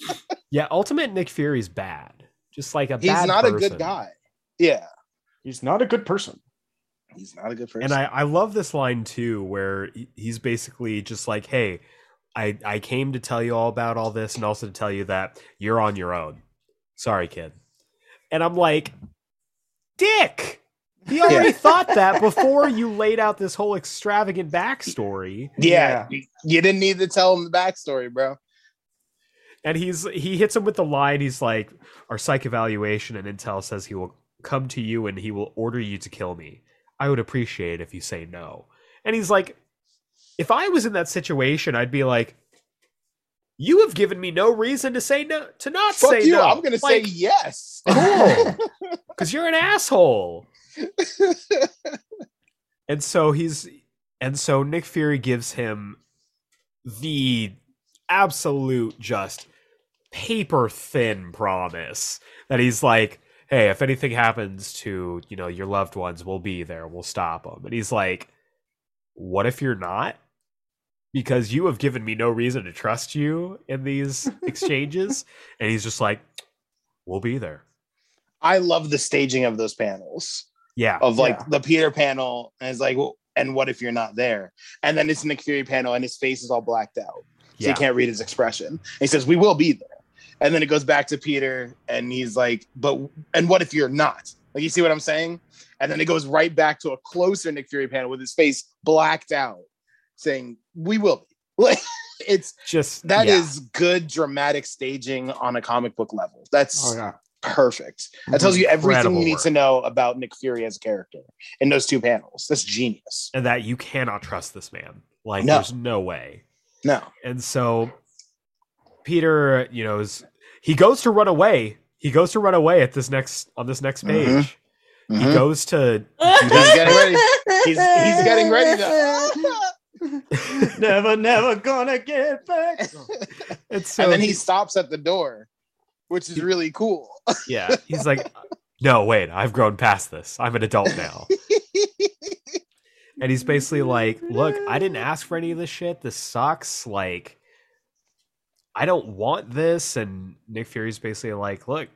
Yeah, Ultimate Nick Fury's bad. Just like a He's bad not a good guy. Yeah, He's not a good person. he's not a good person. And I, I love this line too, where he's basically just like, "Hey, I I came to tell you all about all this, and also to tell you that you're on your own. Sorry, kid." And I'm like, "Dick, he already thought that before you laid out this whole extravagant backstory." yeah, you didn't need to tell him the backstory, bro. And he's he hits him with the line. He's like, "Our psych evaluation and intel says he will come to you and he will order you to kill me. I would appreciate if you say no." And he's like, "If I was in that situation, I'd be like." You have given me no reason to say no to not Fuck say you. no. I'm gonna say yes. cool <laughs> because you're an asshole. <laughs> And so he's and so Nick Fury gives him the absolute just paper thin promise that he's like, "Hey, if anything happens to you know your loved ones, we'll be there. We'll stop them." And he's like, "What if you're not?" Because you have given me no reason to trust you in these <laughs> exchanges. and he's just like, "We'll be there." I love the staging of those panels Yeah, of like Yeah. the Peter panel, and it's like, well, and what if you're not there? And then it's Nick Fury panel, and his face is all blacked out, so yeah. you can't read his expression. And he says, "We will be there." And then it goes back to Peter, and he's like, "But and what if you're not?" Like, you see what I'm saying? And then it goes right back to a closer Nick Fury panel with his face blacked out, saying, "We will be." <laughs> Like, it's just that yeah. is good dramatic staging on a comic book level. That's Oh yeah. perfect. That tells you everything Incredible you need work. to know about Nick Fury as a character in those two panels. That's genius. and that you cannot trust this man. Like, No. there's no way. No. And so Peter, you know, is he goes to run away. He goes to run away at this next on this next page. Mhm. He Mhm. goes to He's getting ready. He's he's getting ready to. <laughs> <laughs> never, never gonna get back. <laughs> and so and then he stops at the door, which is really cool. <laughs> yeah, he's like, no, wait, I've grown past this. I'm an adult now. And he's basically like, look, I didn't ask for any of this shit. This sucks. Like, I don't want this. And Nick Fury's basically like, look,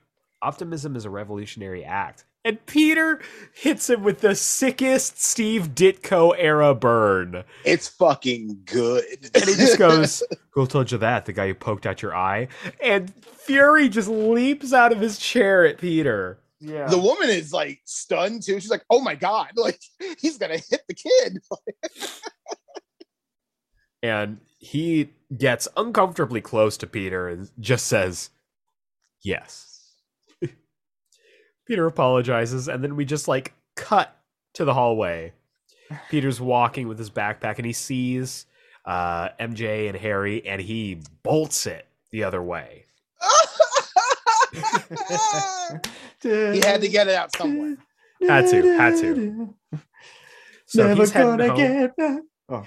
optimism is a revolutionary act. And Peter hits him with the sickest Steve Ditko era burn. It's fucking good. And he just goes, <laughs> Who told you that? The guy who poked out your eye? And Fury just leaps out of his chair at Peter. Yeah. the woman is like stunned too. She's like, "Oh my god! <laughs> Like he's gonna hit the kid." <laughs> and he gets uncomfortably close to Peter and just says, "Yes." Peter apologizes, and then we just like cut to the hallway. Peter's walking with his backpack, and he sees uh, MJ and Harry, and he bolts it the other way. he had to get it out somewhere. Had to, had to. So Never he's heading gonna home. get back. <laughs> Oh.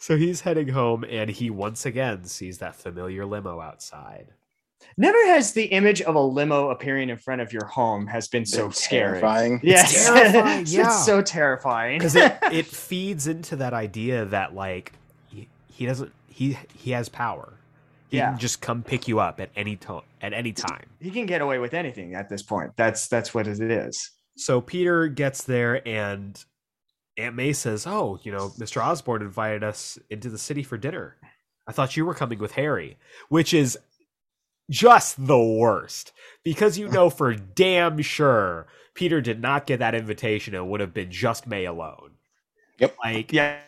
so he's heading home, and he once again sees that familiar limo outside. Never has the image of a limo appearing in front of your home has been so It's scary. terrifying. Yes, terrifying, <laughs> It's so terrifying. because it, <laughs> it feeds into that idea that like he, he doesn't he he has power he Yeah. can just come pick you up at any time at any time he can get away with anything at this point. That's that's what it is. so peter gets there and aunt may says oh you know mr osborn invited us into the city for dinner i thought you were coming with harry which is just the worst because you know for damn sure peter did not get that invitation and would have been just may alone Yep. like Yeah,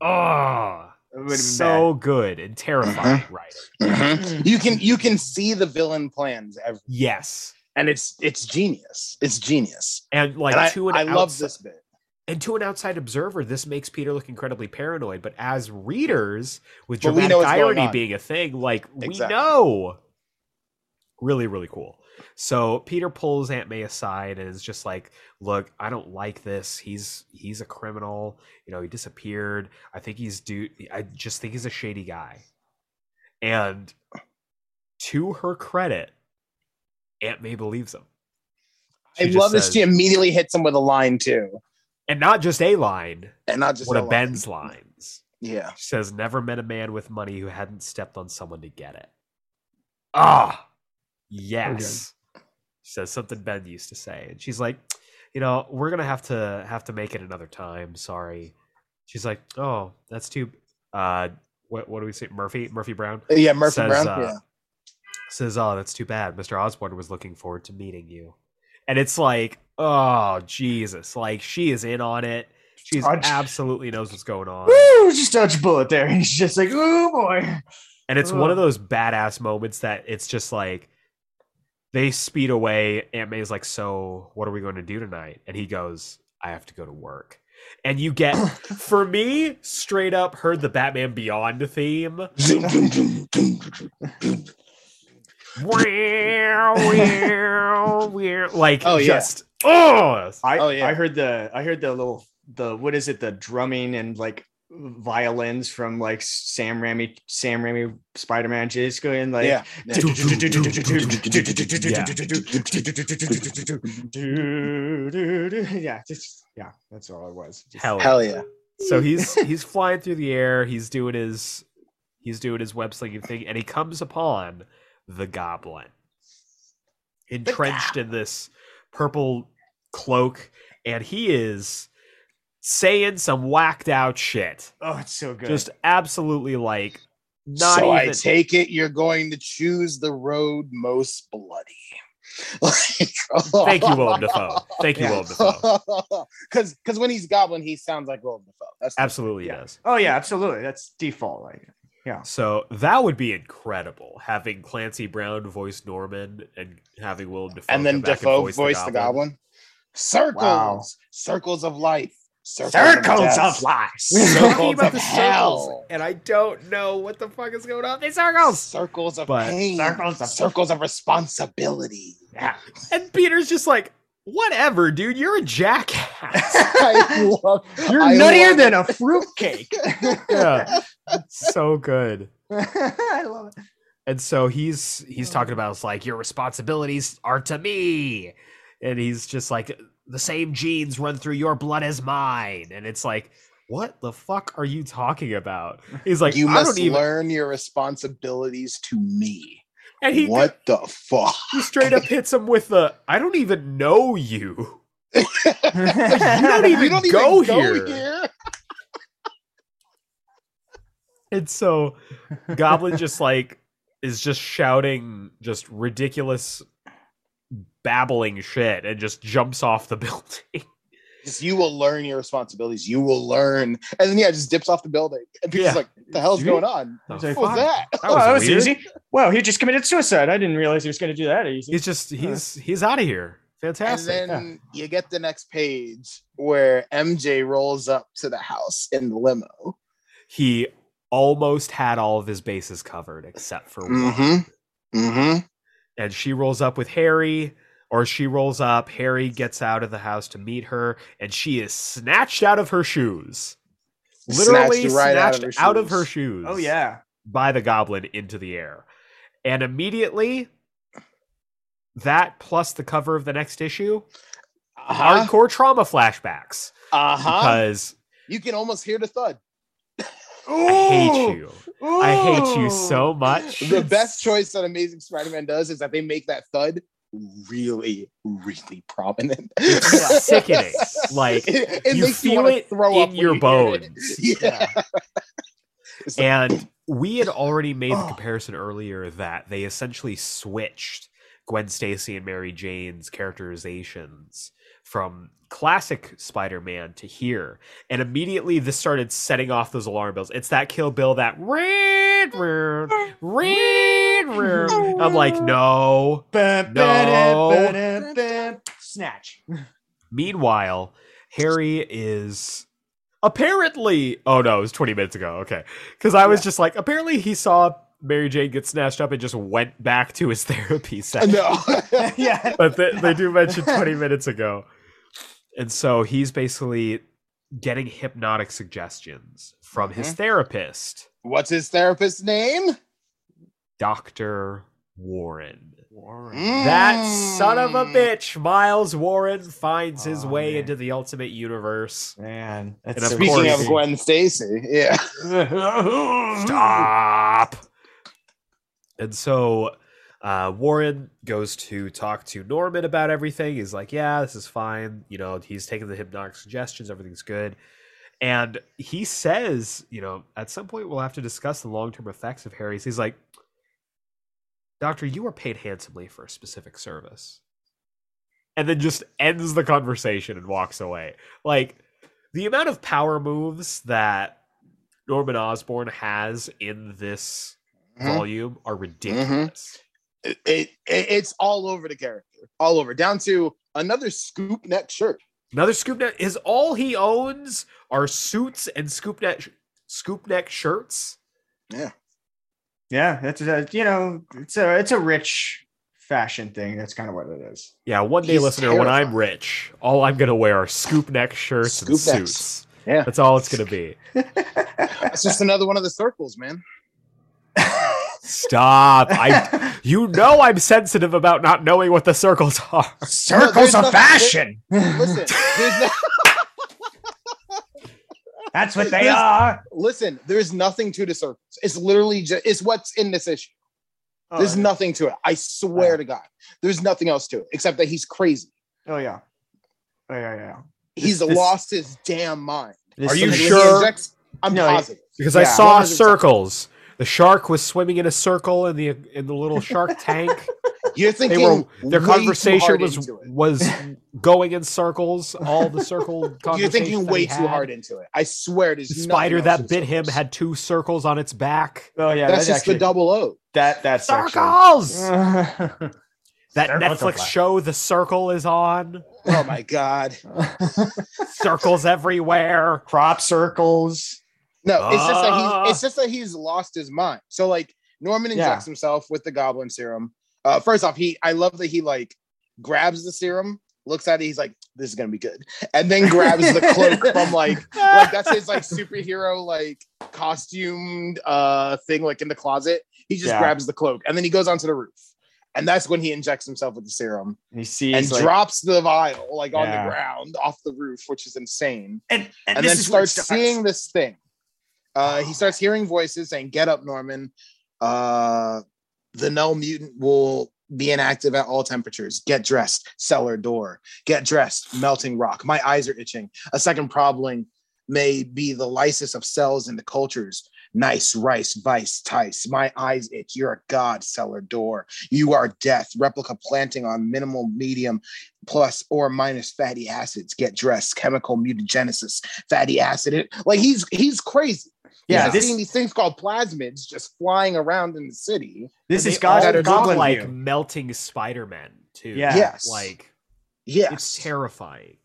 oh would have been so good and terrifying writing. Mhm. You can you can see the villain plans, every, Yes, and it's it's genius. It's genius. and like and I, to an I love outside- this bit. and to an outside observer, this makes Peter look incredibly paranoid. But as readers, with But we dramatic know irony being a thing, like we know, really, really cool. So Peter pulls Aunt May aside and is just like, "Look, I don't like this. He's he's a criminal. You know, he disappeared. I think he's due. I just think he's a shady guy." And to her credit, Aunt May believes him. She I love this. says- She immediately hits him with a line too, and not just a line, and not just one a of. Ben's lines. Yeah, She says, "Never met a man with money who hadn't stepped on someone to get it." Ah, yes. She says something Ben used to say, and she's like, "You know, we're gonna have to have to make it another time. Sorry." She's like, "Oh, that's too." Uh, what what do we say? Murphy Murphy Brown yeah. Murphy Says, Brown. uh, yeah, says, "Oh, that's too bad. Mr. Osborn was looking forward to meeting you." And it's like, "Oh, Jesus!" Like she is in on it. She's Dodge. absolutely knows what's going on. Woo, just dodge a bullet there. He's just like, oh boy. And it's one of those badass moments that it's just like they speed away. Aunt May's like, So what are we going to do tonight? And he goes, I have to go to work. And you get, <laughs> for me, straight up heard the Batman Beyond theme. Like, Oh, yeah. just, oh, I Oh, yeah. I heard the I heard the little the what is it the drumming and like violins from like Sam Raimi, Sam Raimi Spider Man just going like yeah. yeah, just yeah, that's all it was. Just- Hell, Hell yeah. So he's he's flying through the air. He's doing his he's doing his web slinging thing, and he comes upon the goblin entrenched in this purple cloak, and he is saying some whacked out shit. Oh, it's so good. Just absolutely like not so I take it you're going to choose the road most bloody. <laughs> <laughs> Thank you, Willem Dafoe. Thank you, Yeah. Willem Dafoe. <laughs> Because because when he's goblin, he sounds like Willem Dafoe. That's the- Absolutely Yeah. does. oh yeah, absolutely. That's default. Like yeah. So that would be incredible, having Clancy Brown voice Norman and having Willem Dafoe and then come back Dafoe voice, voiced the goblin. Circles, Wow. circles of life, circles, circles death. of life. <laughs> We're talking Circles about of the hell. circles, and I don't know what the fuck is going on. These circles, circles of But- pain, Circles of- circles of responsibility. Yeah. and Peter's just like, whatever, dude. You're a jackass. <laughs> I love, You're I nuttier love than it. a fruitcake. <laughs> yeah, so good. I love it. And so he's he's talking about it's like your responsibilities are to me, and he's just like the same genes run through your blood as mine, and it's like, what the fuck are you talking about? He's like, you I must don't even. learn your responsibilities to me. And he what <laughs> the fuck? he straight up hits him with the, I don't even know you. <laughs> you don't even you don't even go here. And so Goblin just like is just shouting just ridiculous babbling shit and just jumps off the <laughs> building. You will learn your responsibilities. You will learn, and then yeah, just dips off the building, and people's Yeah. like, "The hell's Dude. going on? The What was that?" That oh, was that was easy. Wow, he just committed suicide. I didn't realize he was going to do that easy. He's just he's he's out of here. Fantastic. And Fantastic. then you get the next page where MJ rolls up to the house in the limo. He almost had all of his bases covered except for one. Mm-hmm. Mm-hmm. and she rolls up with Harry, or she rolls up. Harry gets out of the house to meet her, and she is snatched out of her shoes. Literally Snatched right out of her out of shoes. her shoes. oh yeah. by the goblin into the air, and immediately that plus the cover of the next issue, Uh-huh. hardcore trauma flashbacks Uh-huh. because You can almost hear the thud. I hate you. I hate you so much. The best choice that Amazing Spider-Man does is that they make that thud really, really prominent. It's <laughs> sickening. Like it, it you feel wanna it throw in up your you hear it. bones. <laughs> Yeah. It's like, And we had already made the Oh. comparison earlier that they essentially switched Gwen Stacy and Mary Jane's characterizations from classic Spider-Man to here. And immediately this started setting off those alarm bells. It's that Kill Bill that red. I'm like, no. No. Snatch. Meanwhile, Harry is apparently. Oh no, it was 20 minutes ago. Okay, because I was just like, apparently he saw Mary Jane get snatched up and just went back to his <laughs> therapy session. no. <laughs> yeah. But they, they do mention 20 minutes ago, and so he's basically getting hypnotic suggestions from his Mhm. therapist, What's his therapist's name? Doctor Warren. Warren. That son of a Mm. bitch, Miles Warren, finds his Oh, way man. into the Ultimate Universe. Man, And that's of so Speaking course- of Gwen Stacy, yeah. <laughs> Stop. And so uh, Warren goes to talk to Norman about everything. He's like, yeah, this is fine. You know, he's taking the hypnotic suggestions. Everything's good. And he says, you know, at some point we'll have to discuss the long term effects of Harry's. He's like, Doctor, you are paid handsomely for a specific service. And then just ends the conversation and walks away. Like, the amount of power moves that Norman Osborn has in this Mhm. volume are ridiculous. It, it, it- it's all over the character, all over, down to another scoop neck shirt. Another scoop neck is all he owns are suits and scoop neck scoop neck shirts. Yeah, yeah, that's a, you know, it's a it's a rich fashion thing. That's kind of what it is. Yeah, one day, He's listener, when I'm rich, all I'm gonna wear are scoop neck shirts and Scoop necks. suits. Yeah. That's all it's gonna be. <laughs> It's just another one of the circles, man. Stop. I you know I'm sensitive about not knowing what the circles are. Circles there's of nothing- fashion. Listen, no, That's what they There's- are. listen, there's nothing to the circles. It's literally just it's what's in this issue. There's oh, nothing to it. I swear to God. There's nothing else to it except that he's crazy. Oh yeah. Oh yeah, yeah. He's This- this- lost his damn mind. Are you is- When he sure? injects- I'm No, positive. Because I saw 100%. circles. The shark was swimming in a circle in the in the little shark <laughs> tank. You're They thinking were their conversation was was <laughs> going in circles. All the circle. <laughs> You're thinking way too hard into it. I swear, there's The spider that in bit him had two circles on its back. Oh yeah, That's that's, just the double O. that that's Circles. actually- That Circles Netflix show, The Circle, is on. Oh my god. Circles everywhere. crop circles. No, it's just that Ah. he's it's just that he's lost his mind. So like Norman injects himself with the goblin serum. Uh first off, he I love that he like grabs the serum, looks at it, he's like, this is gonna be good. And then grabs the <laughs> cloak from like like that's his like superhero like costumed uh thing like in the closet. He just Yeah. grabs the cloak and then he goes onto the roof. And that's when he injects himself with the serum And he sees and like, drops the vial like on the ground off the roof, which is insane and, and, and then is where starts seeing this thing. Uh, he starts hearing voices saying, "Get up, Norman. Uh, the null mutant will be inactive at all temperatures. Get dressed. Cellar door. Get dressed. Melting rock. My eyes are itching. A second problem may be the lysis of cells in the cultures. Nice rice, vice, tice. My eyes itch. You're a god, cellar door. You are death. Replica plating on minimal, medium, plus or minus fatty acids. Get dressed. Chemical mutagenesis fatty acid. It- Like he's he's crazy. Yeah, he's this- seeing these things called plasmids just flying around in the city. This is they all God's that goblin like melting Spider-Man too. Yeah. Yes. Like Yes, it's terrifying.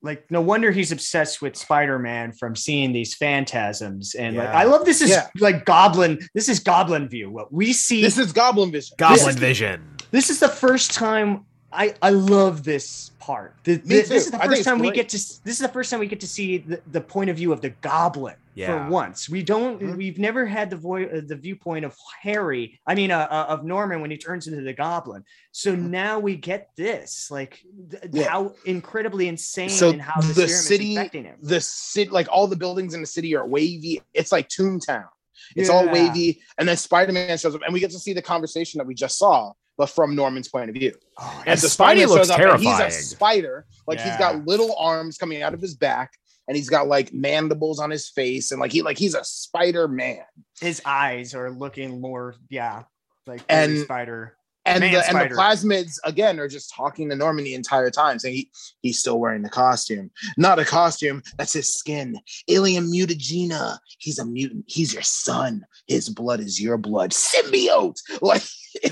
Like no wonder he's obsessed with Spider-Man from seeing these phantasms. And like I love this is Yeah. like goblin. This is goblin view. What we see this is Goblin Vision. Goblin This is- Vision. this is the first time I I love this part. The- Me the- This is the first it's time we get to this is the first time we get to see the, the point of view of the goblin Yeah. for once. We don't Mhm. we've never had the voice uh, the viewpoint of Harry. I mean uh, uh, of Norman when he turns into the goblin. So Mhm. now we get this like th- Yeah. how incredibly insane So and how the, the city- is affecting him. The city, like all the buildings in the city, are wavy. It's like Toontown. It's all wavy, and then Spider Man shows up, and we get to see the conversation that we just saw, but from Norman's point of view. Oh, And the Spidey Spider-Man looks shows up, terrifying. He's a spider, like he's got little arms coming out of his back, and he's got like mandibles on his face, and like he like he's a Spider Man. his eyes are looking more yeah like And- spider And Man the, and the plasmids again are just talking to Norman the entire time, saying he, he's still wearing the costume. Not a costume, that's his skin. Alien mutagena. He's a mutant. He's your son. His blood is your blood. Symbiote. <laughs> Like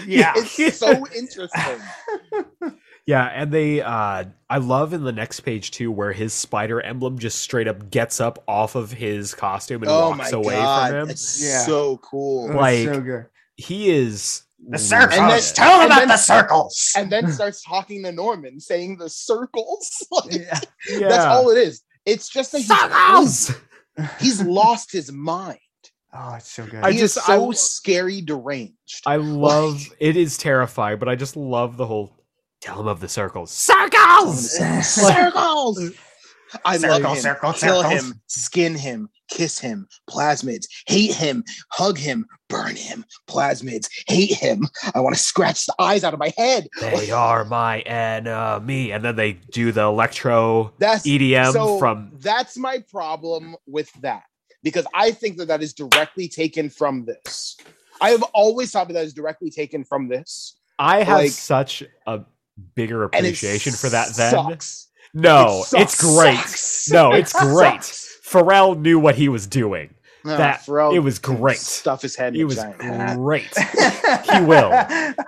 Yeah. it's so interesting. <laughs> Yeah, and they uh I love in the next page too where his spider emblem just straight up gets up off of his costume and oh walks my away god. from him. It's Yeah. so cool. Like- so good He is the circles And then- tell him and about then- the circles and then <laughs> starts talking to Norman, saying the circles. <laughs> Like, yeah. yeah. That's all it is. It's just that he's, Circles! crazy. he's lost his mind. <laughs> oh it's so good I he just- is so I- scary, deranged. I love it is terrifying, but I just love the whole tell him of the circles. Circles! circles. I Circle, love him. circle, Kill circles. him, skin him, kiss him, plasmids, hate him, hug him, burn him, plasmids, hate him. I want to scratch the eyes out of my head. They <laughs> are my enemy. And then they do the electro That's EDM so from that's my problem with that because I think that that is directly taken from this. I have always thought that that is directly taken from this, I have like- such a bigger appreciation for that then. sucks. No, It it's great. Sucks. No, It it's great. Pharrell knew what he was doing. No, That- Pharrell it was great. Stuff his head. It a was great. <laughs> He will.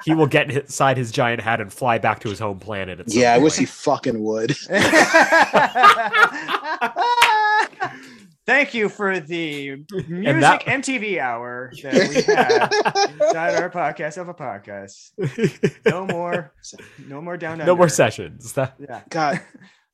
He will get inside his giant hat and fly back to his home planet. Yeah, I wish he fucking would. <laughs> <laughs> Thank you for the <laughs> music that- MTV hour that we <laughs> had inside our podcast of a podcast. No more, no more down. no more sessions. That- <laughs> Yeah. God,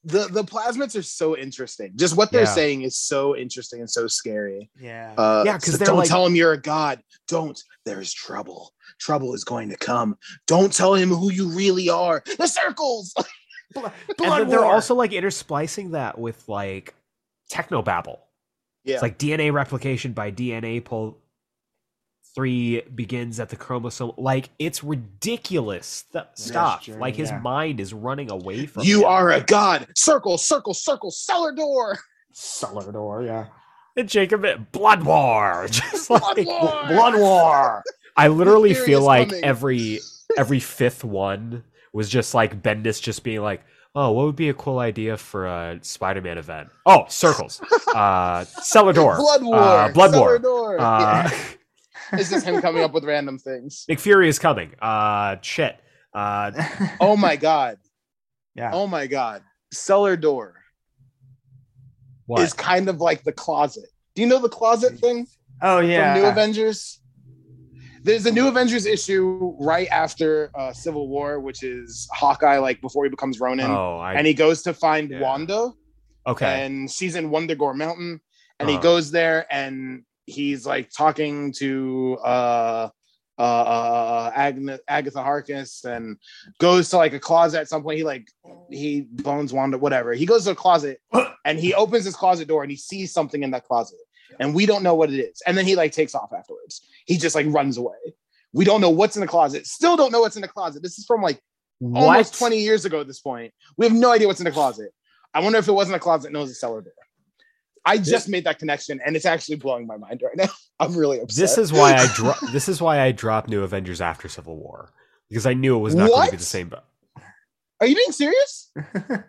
the the plasmids are so interesting. Just what they're Yeah. saying is so interesting and so scary. Yeah. Uh, Yeah, 'cause so they're don't like- tell him you're a god. Don't. There is trouble. Trouble is going to come. Don't tell him who you really are. The circles. Blood and then they're war. also like intersplicing that with like techno technobabble. Yeah. It's like DNA replication by DNA pol three begins at the chromosome. Like it's ridiculous th- stuff. journey, like his yeah. mind is running away from you him. are a god. Circle, circle, circle. Cellar door. cellar door. Yeah. And Jacob, eh, blood war. <laughs> Just Blood like, war. Blood war. <laughs> I literally feel like coming. every every fifth one was just like Bendis just being like, "Oh, what would be a cool idea for a Spider-Man event? Oh, circles, uh, cellar <laughs> door, Blood war. uh, blood Cellar war. door. Uh, <laughs> Yeah. It's just him coming up with random things. <laughs> Nick Fury is coming. Uh, shit. Uh, Oh my god. yeah. Oh my god. Cellar door what? is kind of like the closet. Do you know the closet thing? Oh yeah. from New Avengers. There's a New Avengers issue right after uh, Civil War, which is Hawkeye, like before he becomes Ronin, oh, I, and he goes to find Yeah. Wanda, okay. and she's in Wundagore Mountain, and he Uh-huh. goes there, and he's like talking to uh, uh, uh, Agnes, Agatha Harkness, and goes to like a closet at some point. He like he bones Wanda, whatever. He goes to a closet, <coughs> and he opens his closet door, and he sees something in that closet and we don't know what it is. And then he like takes off afterwards. He just like runs away. We don't know what's in the closet. Still don't know what's in the closet. This is from like what? almost 20 years ago at this point. We have no idea what's in the closet. I wonder if it wasn't a closet, knows a cellar door. I just made that connection and it's actually blowing my mind right now. <laughs> I'm really upset. This is why I dro- <laughs> This is why I dropped New Avengers after Civil War because I knew it was not going to be the same. But Are you being serious?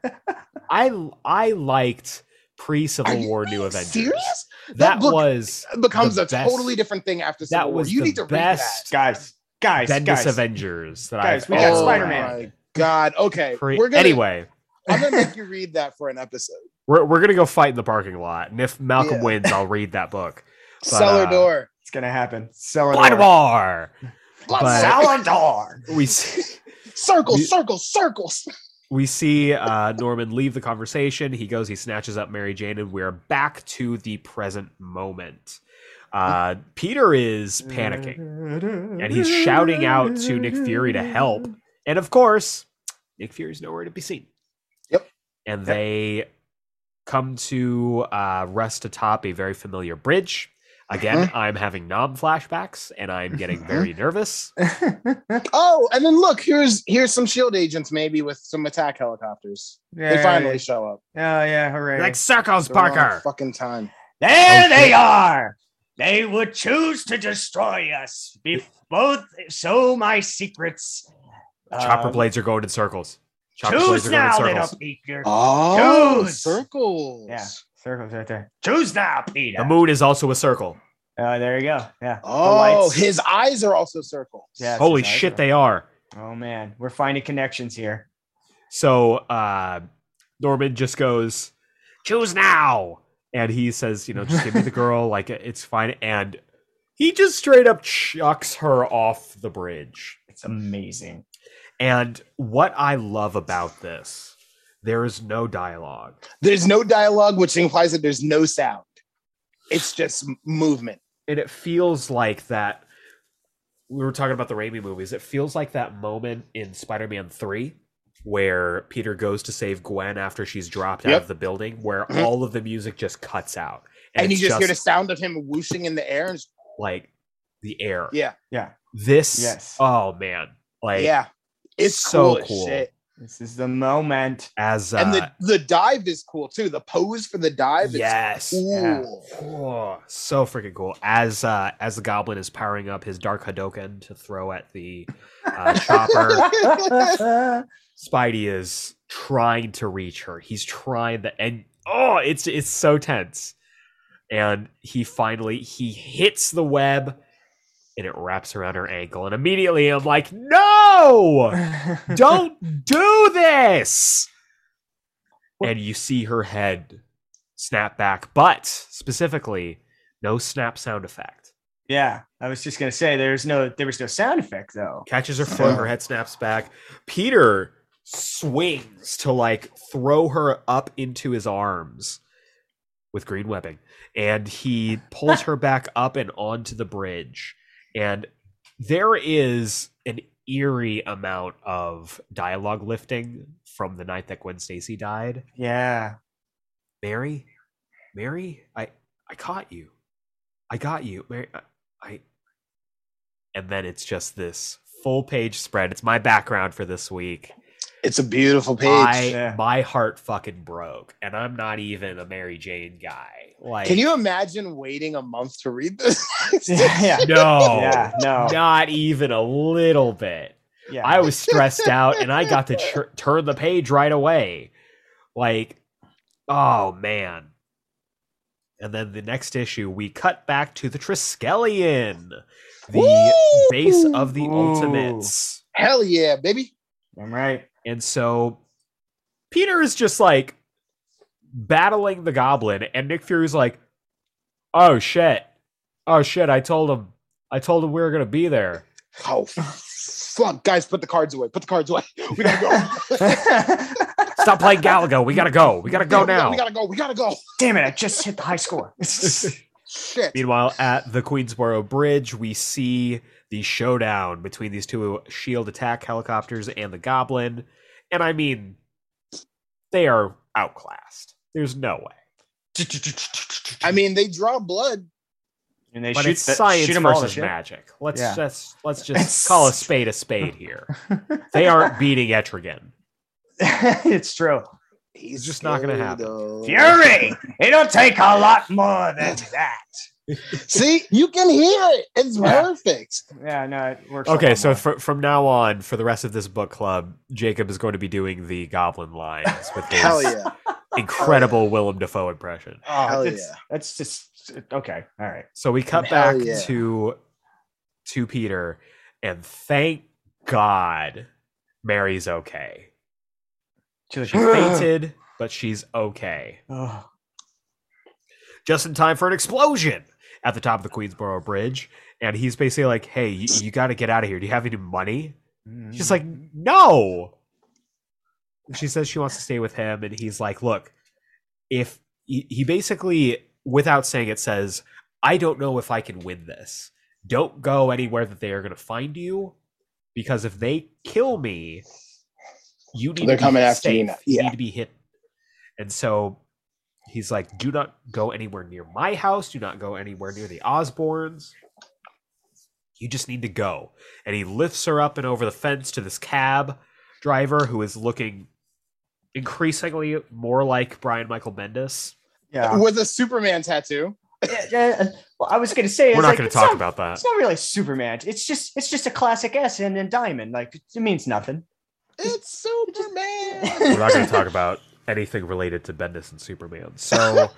<laughs> I I liked pre Are Civil War New being Avengers. Serious? That book was becomes a best- totally different thing after Civil that War. was You the need to read best guys, guys, Bendis guys. Avengers that Guys, I've we got oh Spider-Man. my God. Okay. Pre- we're gonna anyway, I'm gonna make you read that for an episode. <laughs> we're we're gonna go fight in the parking lot, and if Malcolm Yeah. wins, I'll read that book. <laughs> But, cellar uh, door. It's gonna happen. Cellar Blood door. War. Blood but- Cellar door. We see, <laughs> circles, circles, circles. We see uh, Norman leave the conversation. He goes, he snatches up Mary Jane, and we're back to the present moment. Uh, Peter is panicking, and he's shouting out to Nick Fury to help. And of course, Nick Fury's nowhere to be seen. Yep. And they come to uh, rest atop a very familiar bridge. Again, I'm having Nam flashbacks, and I'm getting very nervous. <laughs> Oh, and then look, here's here's some shield agents maybe with some attack helicopters. they finally show up. Oh yeah, hooray! Like circles, They're Parker. Fucking time. There Oh, they are. They would choose to destroy us. Be- both so my secrets. Chopper Um, blades are going in circles. Chopper Choose blades are going now, in little circles. Peter. Oh, Choose. circles. Yeah, circles right there. Choose now, Peter. The moon is also a circle. Oh, there you go. Yeah. Oh, his eyes are also circles. Yeah, Holy shit, are- they are. Oh man, we're finding connections here. So uh Norman just goes, choose now. And he says, you know, just give me the girl, <laughs> like it's fine. And he just straight up chucks her off the bridge. It's amazing. And what I love about this, there is no dialogue. There's no dialogue, which implies that there's no sound. It's just movement. And it feels like that. We were talking about the Raimi movies. It feels like that moment in Spider Man 3 where Peter goes to save Gwen after she's dropped out of the building, where Mhm. all of the music just cuts out. And, you it's just, hear the sound of him whooshing in the air. And just, like the air. yeah, Yeah, This, Yes. oh man, like yeah. It's so cool, as cool. Shit. this is the moment. as uh, And the, the dive is cool too. The pose for the dive yes, is Yeah. Oh, so freaking cool. As uh as the goblin is powering up his dark Hadoken to throw at the uh, <laughs> chopper, <laughs> Spidey is trying to reach her. He's trying to and oh, it's it's so tense. And he finally he hits the web and it wraps around her ankle. And immediately I'm like, no! <laughs> Don't do this! And you see her head snap back, but specifically, no snap sound effect. Yeah, I was just gonna say there's no there was no sound effect though. Catches her foot, her head snaps back. Peter swings to like throw her up into his arms with green webbing and he pulls <laughs> her back up and onto the bridge and there is an eerie amount of dialogue lifting from the night that Gwen Stacy died. Yeah. Mary, Mary, I I caught you. I got you. Mary, I, I and then it's just this full page spread. It's my background for this week. It's a beautiful page. My Yeah. my heart fucking broke, and I'm not even a Mary Jane guy. Like, Can you imagine waiting a month to read this? <laughs> yeah. <laughs> No, Yeah. No. not even a little bit. Yeah. I was stressed out, and I got to tr- <laughs> turn the page right away. Like, oh man. And then the next issue, we cut back to the Triskelion, the Woo! base of the Ooh. Ultimates. Hell yeah, baby. I'm right. And so Peter is just like battling the goblin, and Nick Fury's like, "Oh shit, oh shit! I told him, I told him we were gonna be there." Oh fuck, guys, put the cards away. Put the cards away. We gotta go. <laughs> Stop playing Galaga. We gotta go. We gotta go now. We gotta go. We gotta go. Damn it! I just hit the high score. <laughs> Shit. Meanwhile, at the Queensboro Bridge, we see the showdown between these two shield attack helicopters and the Goblin, and I mean, they are outclassed. There's no way. I mean, they draw blood. and they but shoot it's the- science shoot 'em all to versus shit. magic. Let's Yeah. just let's <laughs> just It's- call a spade a spade here. <laughs> They aren't beating Etrigan. <laughs> it's true. He's just not gonna scary, happen. though. Fury. It'll take a lot more than <laughs> that. See, you can hear it. It's Yeah. perfect. Yeah. No. It works. Okay, so more. fr- from now on, for the rest of this book club, Jacob is going to be doing the Goblin lines with <laughs> his Hell yeah. incredible Willem Dafoe impression. Oh, Hell it's, yeah. That's just okay. All right. So we cut Hell back yeah. to to Peter, and thank God Mary's okay. She fainted, <gasps> but she's okay. Oh. Just in time for an explosion at the top of the Queensboro Bridge. And he's basically like, "Hey, you, you got to get out of here. Do you have any money?" She's like, "No." And she says she wants to stay with him, and he's like, "Look, if he, he basically, without saying it, says, I don't know if I can win this. Don't go anywhere that they are going to find you, because if they kill me, you need They're to be coming after you safe. now. You need to be hidden." And so he's like, "Do not go anywhere near my house. Do not go anywhere near the Osborns." You just need to go. And he lifts her up and over the fence to this cab driver who is looking increasingly more like Brian Michael Bendis. Yeah. With a Superman tattoo. yeah, yeah. Well, I was gonna say We're it's not like, going to talk not- about that. It's not really Superman. It's just it's just a classic S and then diamond. Like it means nothing. It's Superman. We're not going to talk about anything related to Bendis and Superman. So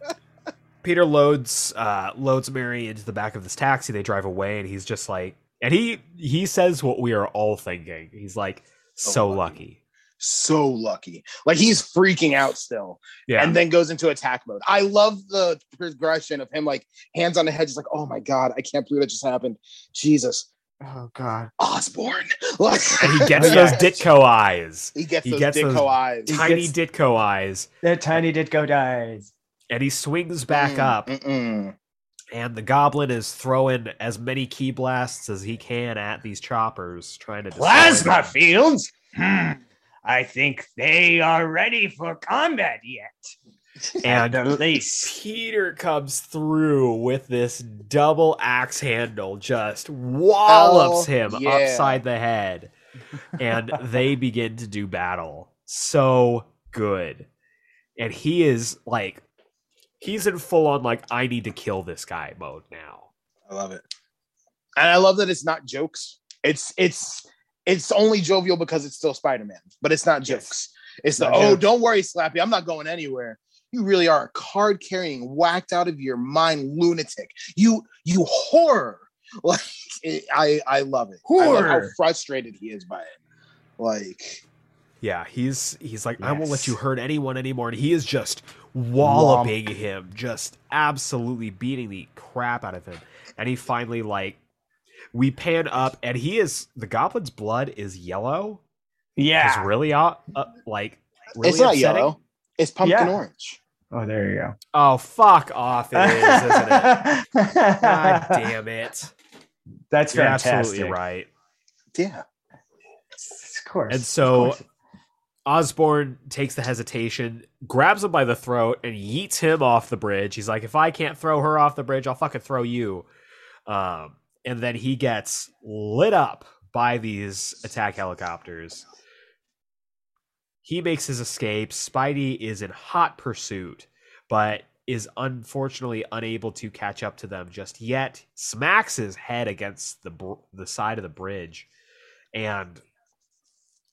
<laughs> Peter loads uh, loads Mary into the back of this taxi. They drive away, and he's just like, and he he says what we are all thinking. He's like, so lucky. lucky. so lucky. Like he's freaking out still. Yeah. And then goes into attack mode. I love the progression of him like hands on the head, just like, oh my God, I can't believe that just happened. Jesus. Oh God. Osborn. Like and he gets <laughs> Yeah. those Ditko eyes, he gets he those gets Ditko those eyes. Tiny gets- Ditko eyes, That tiny Ditko dies. and he swings back Mm, up. mm-mm. And the goblin is throwing as many key blasts as he can at these choppers, trying to Plasma them. fields. Hmm. I think they are ready for combat yet. And At least. Peter comes through with this double axe handle, just wallops Hell him yeah. upside the head, and they <laughs> begin to do battle. So good, and he is like, he's in full on like, I need to kill this guy mode now. I love it. And I love that it's not jokes. It's it's it's only jovial because it's still Spider-Man, but it's not Yes. jokes. It's the Not oh, jokes. don't worry, Slappy, I'm not going anywhere. You really are a card carrying, whacked out of your mind lunatic. You you horror. <laughs> Like it, I I love it. I love how frustrated he is by it. Like Yeah, he's he's like, I won't let you hurt anyone anymore, and he is just walloping him, just absolutely beating the crap out of him. And he finally like we pan up, and he is the goblin's blood is yellow, Yeah. It's really uh, uh, like really it's not upsetting. yellow. It's pumpkin Yeah. orange. Oh, there you go. Oh fuck off! It is, isn't it? <laughs> God damn it! That's You're fantastic. absolutely right. Yeah. Of course. And so course. Osborn takes the hesitation, grabs him by the throat, and yeets him off the bridge. He's like, "If I can't throw her off the bridge, I'll fucking throw you." Um, and then he gets lit up by these attack helicopters. He makes his escape. Spidey is in hot pursuit, but is unfortunately unable to catch up to them just yet. Smacks his head against the br- the side of the bridge, and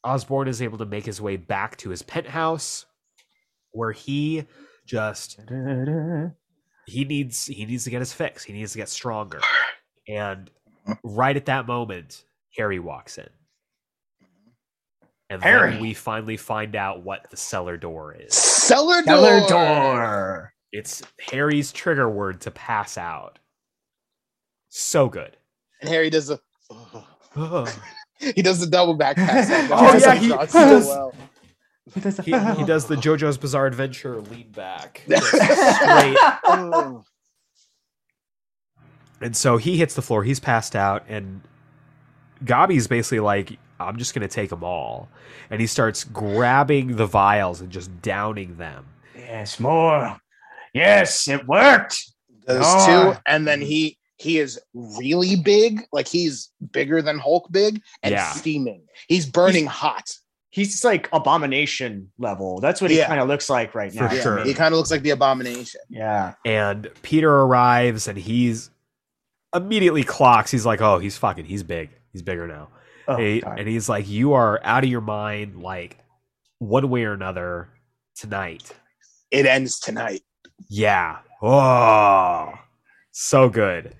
Osborn is able to make his way back to his penthouse, where he just he needs he needs to get his fix. He needs to get stronger. And right at that moment, Harry walks in. And Harry. then we finally find out what the cellar door is. Cellar door. Cellar door. It's Harry's trigger word to pass out. So good. And Harry does the. <sighs> he does the double back pass. <laughs> Oh, yeah, he does. so well. He, he does the <laughs> JoJo's Bizarre Adventure lean back. That's <laughs> Just straight. And so he hits the floor. He's passed out, and Gabi's basically like, "I'm just gonna take them all," and he starts grabbing the vials and just downing them. Yes, more. Yes, it worked. Those Oh. two, and then he he is really big, like he's bigger than Hulk big, and Yeah. steaming. He's burning hot. He's like abomination level. That's what he Yeah. kind of looks like right For now. Yeah, sure. He kind of looks like the abomination. Yeah. And Peter arrives, and he's immediately clocks. He's like, "Oh, he's fucking. He's big. He's bigger now." Oh, and, he- and he's like, "You are out of your mind. Like one way or another tonight." It ends tonight. Yeah. Oh, so good.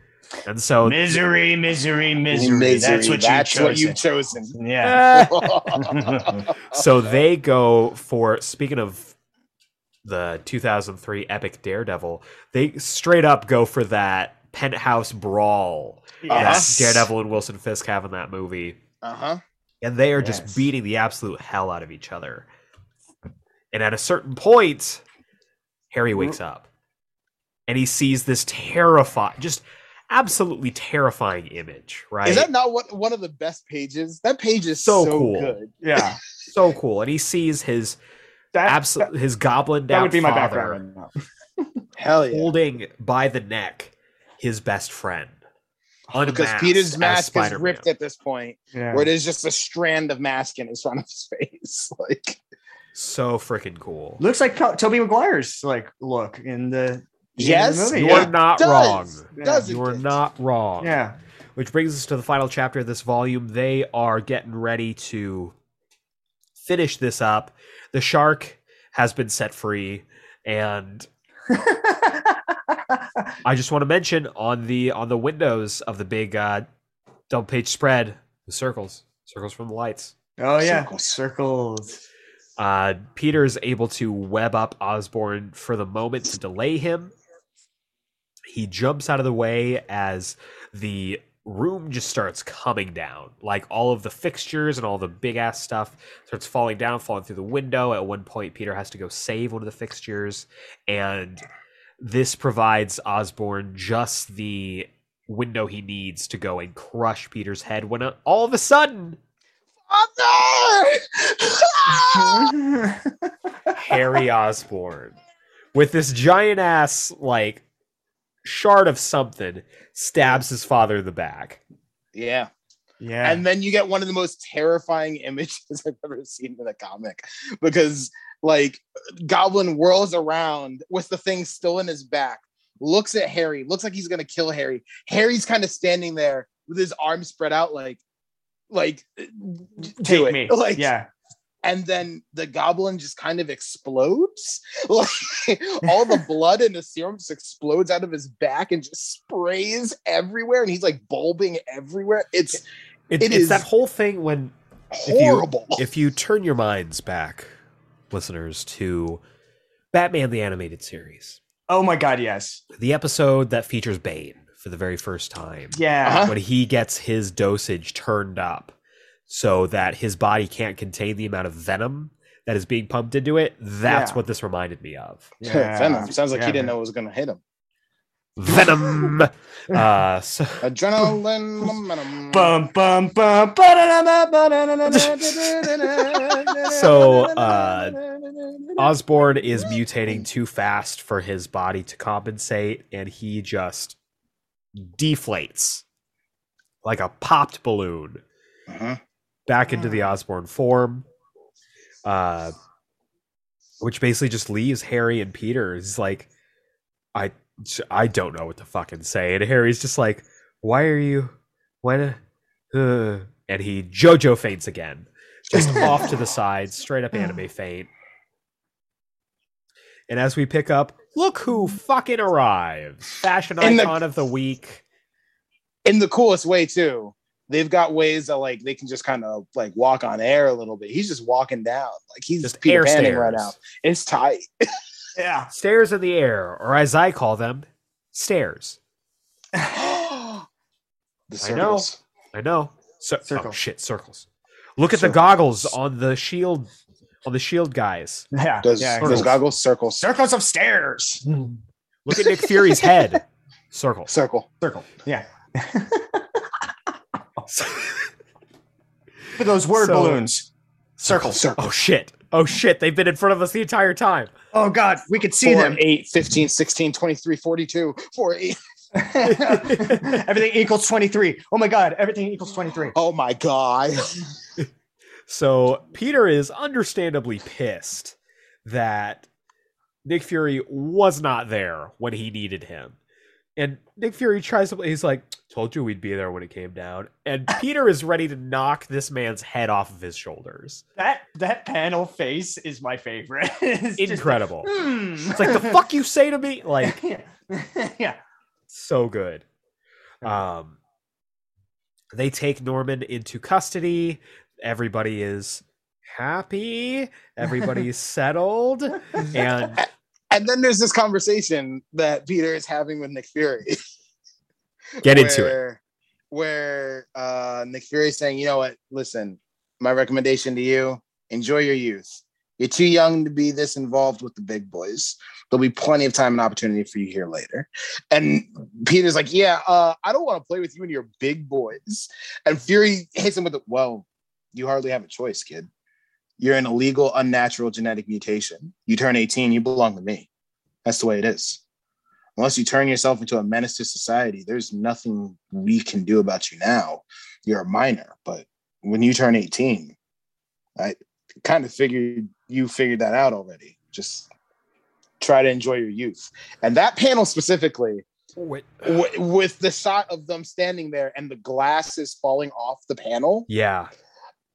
And so misery, misery, misery. That's what That's you what you've chosen. chosen. Yeah. <laughs> so they go for speaking of the 2003 epic daredevil they straight up go for that penthouse brawl Yes. that daredevil and wilson fisk have in that movie Uh huh. and they are just beating the absolute hell out of each other and at a certain point harry wakes up and he sees this terrifying just absolutely terrifying image right Is that not what one of the best pages? That page is So so, cool. good. Yeah. <laughs> so cool and he sees his That, absolute his goblin that down would be my father background. right. Hell yeah. holding by the neck his best friend. Because unmasked Peter's mask is ripped at this point, Yeah. where it is just a strand of mask in his front of his face. <laughs> Like, So freaking cool. Looks like Co- Tobey Maguire's like look in the Yes, in the movie. You yeah. are not does. wrong. Yeah. Does You are it? not wrong. yeah. Which brings us to the final chapter of this volume. They are getting ready to finish this up. The shark has been set free, and <laughs> I just want to mention on the on the windows of the big uh, double page spread, the circles, circles from the lights. oh yeah, Circles. circles. Uh, Peter is able to web up Osborn for the moment to delay him. He jumps out of the way as the room just starts coming down. Like all of the fixtures and all the big ass stuff starts falling down, falling through the window. At one point, Peter has to go save one of the fixtures, and this provides Osborn just the window he needs to go and crush Peter's head. When uh, all of a sudden! <laughs> Harry Osborn with this giant ass like shard of something stabs his father in the back. yeah. Yeah. And then you get one of the most terrifying <laughs> images I've ever seen in a comic because, like, Goblin whirls around with the thing still in his back, looks at Harry, looks like he's gonna kill Harry. Harry's kind of standing there with his arms spread out, like, like, uh, take it. me. <laughs> Like, yeah. and then the goblin just kind of explodes. <laughs> Like all the blood and the serum just explodes out of his back and just sprays everywhere, and he's like bulbing everywhere. It's It, It it's is- that whole thing when horrible. if you turn your minds back, listeners, to Batman the Animated Series, Oh my god, yes. the episode that features Bane for the very first time. Yeah. Uh-huh. when he gets his dosage turned up so that his body can't contain the amount of venom that is being pumped into it. That's Yeah. what this reminded me of. <laughs> Venom. Sounds like Yeah, he didn't man. know it was gonna hit him. Venom. <laughs> uh, so Adrenaline momentum. Bum bum bum. So, uh, Osborn is mutating too fast for his body to compensate, and he just deflates like a popped balloon Mhm. back into the Osborn form. Uh, which basically just leaves Harry and Peter. He's like, I, I don't know what to fucking say. And Harry's just like, why are you, when, uh, and he JoJo faints again, just <laughs> off to the side, straight up anime <sighs> faint. And as we pick up, look who fucking arrives! Fashion In the- icon of the week. in the coolest way too. They've got ways that like they can just kind of like walk on air a little bit. He's just walking down, like he's Just just Peter Panning right now. It's tight. <laughs> Yeah. Stairs in the air, or as I call them, stairs. <gasps> the I know. I know. So, oh, Circle. Oh, shit, circles. Look at the goggles on the shield, on the shield guys. Yeah. Does yeah. those goggles circles? Circles of stairs. Hmm. Look at Nick Fury's head. <laughs> Circle. Circle. Circle. Yeah. <laughs> For those word So- balloons. Circle. Circle. Oh shit. Oh shit. They've been in front of us the entire time. Oh God, we could see Four, them. 8, 15, 16, 23, 42, 4, 8. <laughs> everything equals 23. Oh my God, everything equals 23. Oh my god. So Peter is understandably pissed that Nick Fury was not there when he needed him. And Nick Fury tries to he's like, told you we'd be there when it came down. And <laughs> Peter is ready to knock this man's head off of his shoulders. That that panel face is my favorite. <laughs> It's just- Incredible. Hmm. It's like the fuck you say to me? Like <laughs> yeah. yeah. so good. Um, they take Norman into custody. Everybody is happy. Everybody's settled, and And then there's this conversation that Peter is having with Nick Fury. <laughs> get into it. where, Where uh, Nick Fury is saying, you know what? Listen, my recommendation to you: enjoy your youth. You're too young to be this involved with the big boys. There'll be plenty of time and opportunity for you here later. And Peter's like, yeah, uh, I don't want to play with you and your big boys. And Fury hits him with, the, well, you hardly have a choice, kid. You're an illegal, unnatural genetic mutation. You turn 18, you belong to me. That's the way it is. Unless you turn yourself into a menace to society, there's nothing we can do about you now. You're a minor, but when you turn 18, I kind of figured you figured that out already. Just try to enjoy your youth. And that panel specifically, Wait. with the shot of them standing there and the glasses falling off the panel Yeah,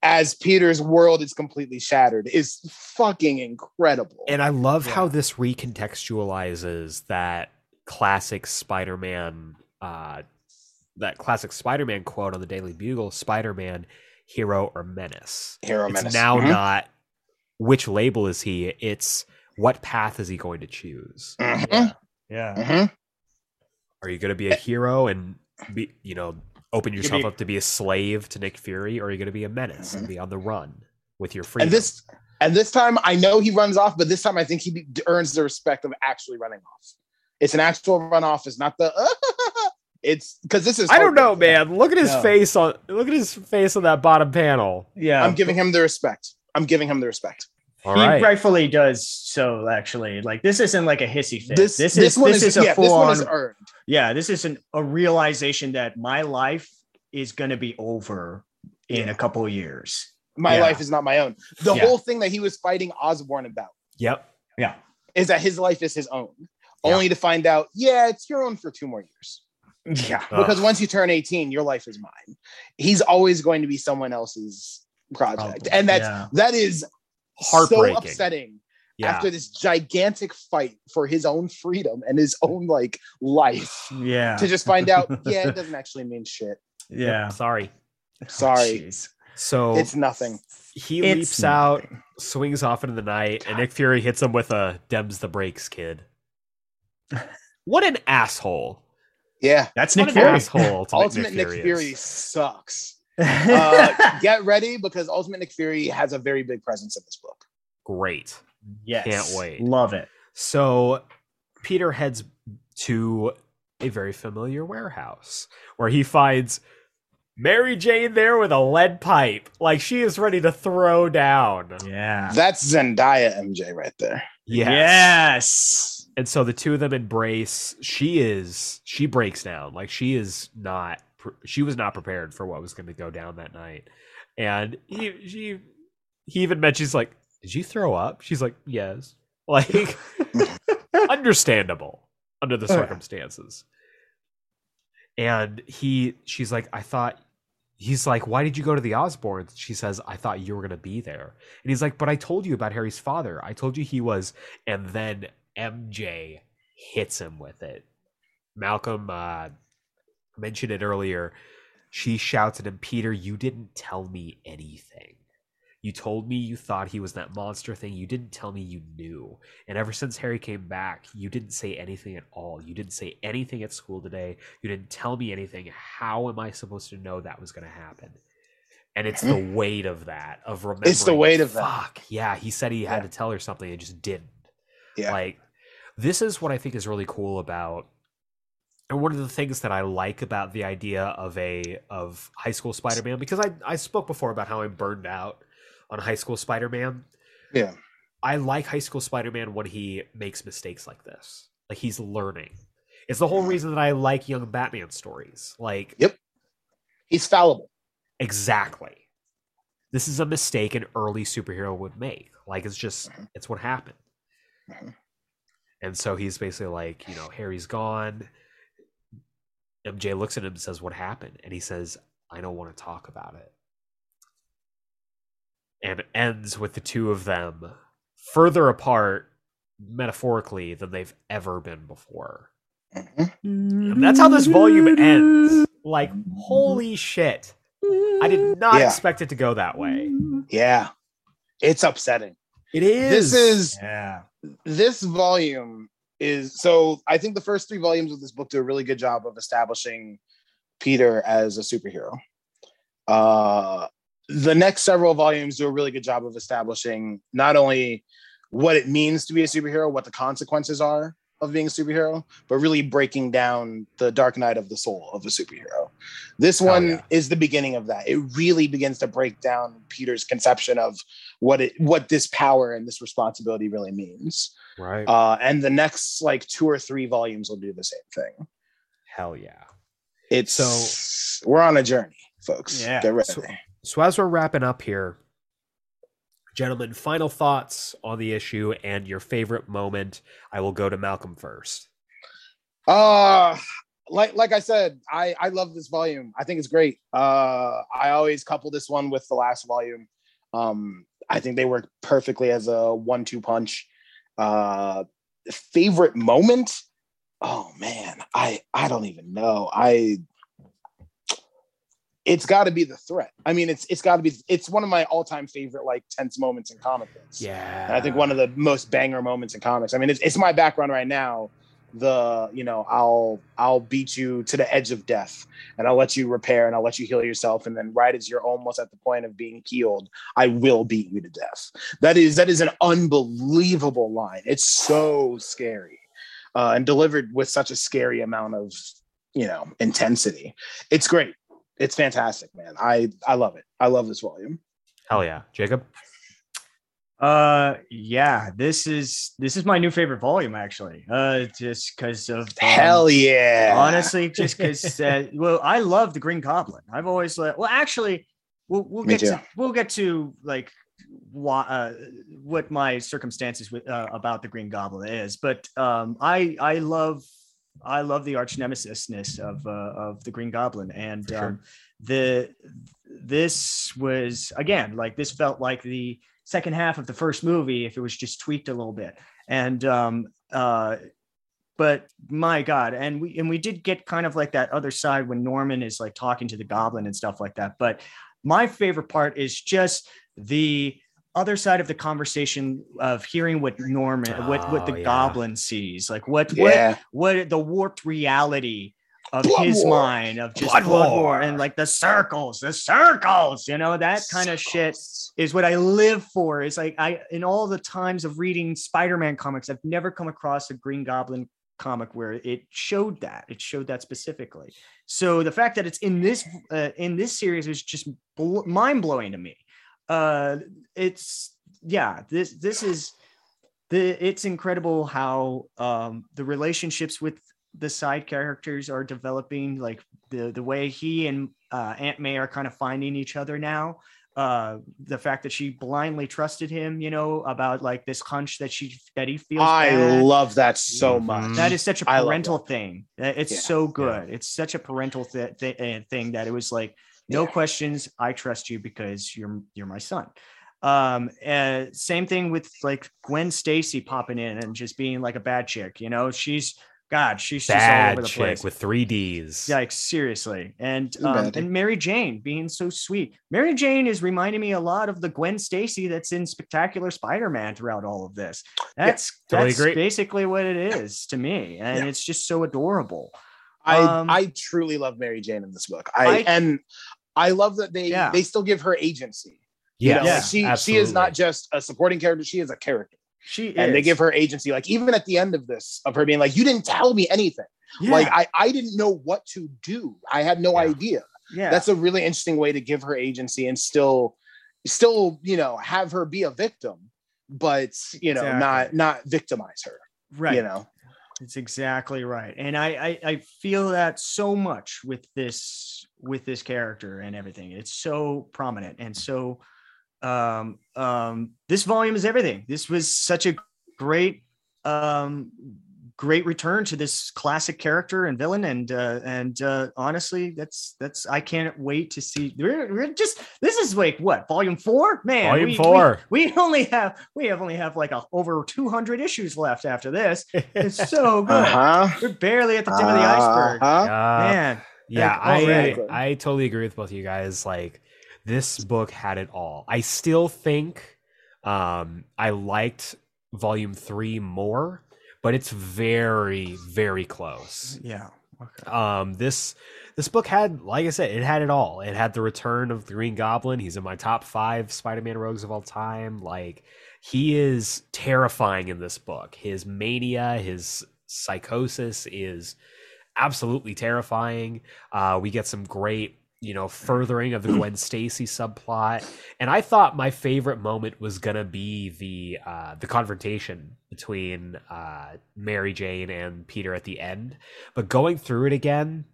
as Peter's world is completely shattered, is fucking incredible. and I love how this recontextualizes that classic Spider-Man, uh, that classic Spider-Man quote on the Daily Bugle: "Spider-Man, hero or menace." Hero it's menace. now Mhm. not which label is he; it's what path is he going to choose. Mhm, Yeah. mhm. Are you going to be a hero and be, you know, open You yourself be- up to be a slave to Nick Fury, or are you going to be a menace and Mhm. be on the run with your freedom? And this and this time, I know he runs off, but this time I think he be- earns the respect of actually running off. It's an actual runoff. It's not the. <laughs> it's because this is. I don't know, heartbreaking. man. Look at his No. face on look at his face on that bottom panel. Yeah. I'm giving him the respect. I'm giving him the respect. All he right. rightfully does so actually. Like this isn't like a hissy fit. This this, this, is one this is, is, a yeah. full This one on is earned. yeah, this is an, a realization that my life is gonna be over in Yeah. a couple of years. My Yeah. life is not my own. The Yeah. whole thing that he was fighting Osborn about Yep. Yeah. is that his life is his own. Yeah. Only to find out, yeah, it's your own for two more years. Yeah. Ugh. Because once you turn 18, your life is mine. He's always going to be someone else's project. Probably, And that's yeah. that is Heartbreaking. so upsetting Yeah. after this gigantic fight for his own freedom and his own like life Yeah. to just find out, <laughs> yeah, it doesn't actually mean shit. yeah. Sorry. Oh, sorry. Jeez. So It's nothing. he It's leaps out, swings off into the night, and Nick Fury hits him with a "Dems the breaks, kid." <laughs> What an asshole! Yeah. That's What Nick Fury. asshole! <laughs> Ultimate Nick Nick Fury, Fury sucks. Uh, <laughs> get ready because Ultimate Nick Fury has a very big presence in this book. Great. yes, Can't wait. Love it. So Peter heads to a very familiar warehouse where he finds Mary Jane there with a lead pipe. Like she is ready to throw down. Yeah. That's Zendaya MJ right there. Yes. Yes. And so the two of them embrace. She is she breaks down. Like she is not pre- she was not prepared for what was going to go down that night. And he she he even mentions like, "Did you throw up?" She's like, "Yes." <laughs> Like understandable under the Oh, circumstances. And he she's like, "I thought He's like, "Why did you go to the Osborns?" She says, "I thought you were going to be there." And he's like, "But I told you about Harry's father. I told you he was." And then MJ hits him with it. Malcolm uh, mentioned it earlier. She shouts at him, Peter, you didn't tell me anything. You told me you thought he was that monster thing. You didn't tell me you knew. And ever since Harry came back, you didn't say anything at all. You didn't say anything at school today. You didn't tell me anything. How am I supposed to know that was going to happen? And it's the <laughs> weight of that, of remembering. It's the weight of that. Fuck. Yeah. He said he had Yeah. to tell her something and just didn't. Yeah. Like, this is what I think is really cool about, and one of the things that I like about the idea of a of high school Spider-Man because I I spoke before about how I'm burned out on high school Spider-Man. Yeah. I like high school Spider-Man when he makes mistakes like this, like he's learning. It's the whole reason that I like young Batman stories. Like Yep. He's fallible. exactly, this is a mistake an early superhero would make. Like it's just Mhm. it's what happened. Mhm. And so he's basically like, you know, Harry's gone. MJ looks at him and says, What happened? And he says, I don't want to talk about it. And ends with the two of them further apart, metaphorically, than they've ever been before. And that's how this volume ends. Like, holy shit. I did not Yeah. expect it to go that way. Yeah. It's upsetting. It is. This is Yeah. this volume is so I think the first three volumes of this book do a really good job of establishing Peter as a superhero. Uh the next several volumes do a really good job of establishing not only what it means to be a superhero, what the consequences are of being a superhero, but really breaking down the dark night of the soul of a superhero. This one yeah. is the beginning of that. It really begins to break down Peter's conception of what it what this power and this responsibility really means. right. Uh, and the next like two or three volumes will do the same thing. Hell yeah. It's So- we're on a journey, folks. Yeah. Get ready. So- So as we're wrapping up here, gentlemen, final thoughts on the issue and your favorite moment. I will go to Malcolm first. Uh like like I said, I I love this volume. I think it's great. Uh I always couple this one with the last volume. Um I think they work perfectly as a one-two punch. Uh favorite moment? Oh man, I I don't even know. I it's got to be the threat. I mean, it's it's got to be. It's one of my all-time favorite like tense moments in comic books. Yeah. And I think one of the most banger moments in comics. I mean, it's, it's my background right now. The you know, I'll I'll beat you to the edge of death, and I'll let you repair, and I'll let you heal yourself, and then right as you're almost at the point of being healed, I will beat you to death. That is that is an unbelievable line. It's so scary, uh, and delivered with such a scary amount of you know intensity. It's great. It's fantastic, man. I I love it. I love this volume. Hell yeah, Jacob. Uh yeah, this is this is my new favorite volume actually. Uh just because of um, Hell yeah! honestly, just because <laughs> uh, well, I love the Green Goblin. I've always like well actually we'll we'll Me get to we'll get to like why, uh, what my circumstances with uh, about the Green Goblin is, but um I I love I love the arch nemesisness of uh, of the Green Goblin. And sure. um, the this was again like this felt like the second half of the first movie if it was just tweaked a little bit. And um uh but my god and we and we did get kind of like that other side when norman is like talking to the goblin and stuff like that. But my favorite part is just the other side of the conversation of hearing what norman what what Oh, the yeah. goblin sees like what what Yeah. what the warped reality of Blood his War. mind of just Blood blood, war. War. and like the circles, the circles, you know, that kind of shit is what I live for. It's like I in all the times of reading Spider-Man comics, I've never come across a Green Goblin comic where it showed that. It showed that specifically. So the fact that it's in this uh, in this series is just bl- mind blowing to me. Uh, it's yeah. This this is the it's incredible how um, the relationships with the side characters are developing. Like the the way he and uh, Aunt May are kind of finding each other now. Uh, the fact that she blindly trusted him, you know, about like this hunch that she that he feels. I bad. love that so Mhm. much. That is such a love parental thing. It's Yeah. so good. It's such a parental th- th- uh, thing that it was like, no Yeah. questions. I trust you because you're you're my son. Um, uh, same thing with like Gwen Stacy popping in and just being like a bad chick. You know, she's God, she's just all Bad over the chick place. with three D's. Like seriously, and um, and Mary Jane being so sweet. Mary Jane is reminding me a lot of the Gwen Stacy that's in Spectacular Spider-Man throughout all of this. That's totally that's agree. basically what it is to me, and Yeah. it's just so adorable. I Um, I truly love Mary Jane in this book. I, I- and I love that they Yeah. they still give her agency. You know, Yeah. like she she is not just a supporting character; she is a character, She and they give her agency. Like even at the end of this, of her being like, "You didn't tell me anything. yeah, Like I I didn't know what to do. I had no Yeah. idea." yeah, That's a really interesting way to give her agency and still still you know have her be a victim, but you know Exactly. not not victimize her. right. You know. It's exactly right, and I, I I feel that so much with this with this character and everything. It's so prominent and so um um this volume is everything. This was such a great um great return to this classic character and villain and uh and uh honestly that's that's i can't wait to see we're, we're just this is like what volume four man Volume we- we- four. we, only have we have only have like a, over 200 issues left after this <laughs> it's so good Uh huh. we're barely at the tip of the iceberg Uh-huh. Uh, man Yeah, Like, I already. I totally agree with both of you guys. Like this book had it all. I still think um I liked volume 3 more, but it's very very close. yeah okay. Um this this book had like I said, it had it all. It had the return of the Green Goblin. He's in my top 5 Spider-Man rogues of all time. Like he is terrifying in this book. His mania, his psychosis is absolutely terrifying. Uh, we get some great, you know, furthering of the Gwen Stacy subplot, and I thought my favorite moment was gonna be the uh, the confrontation between uh, Mary Jane and Peter at the end. But going through it again,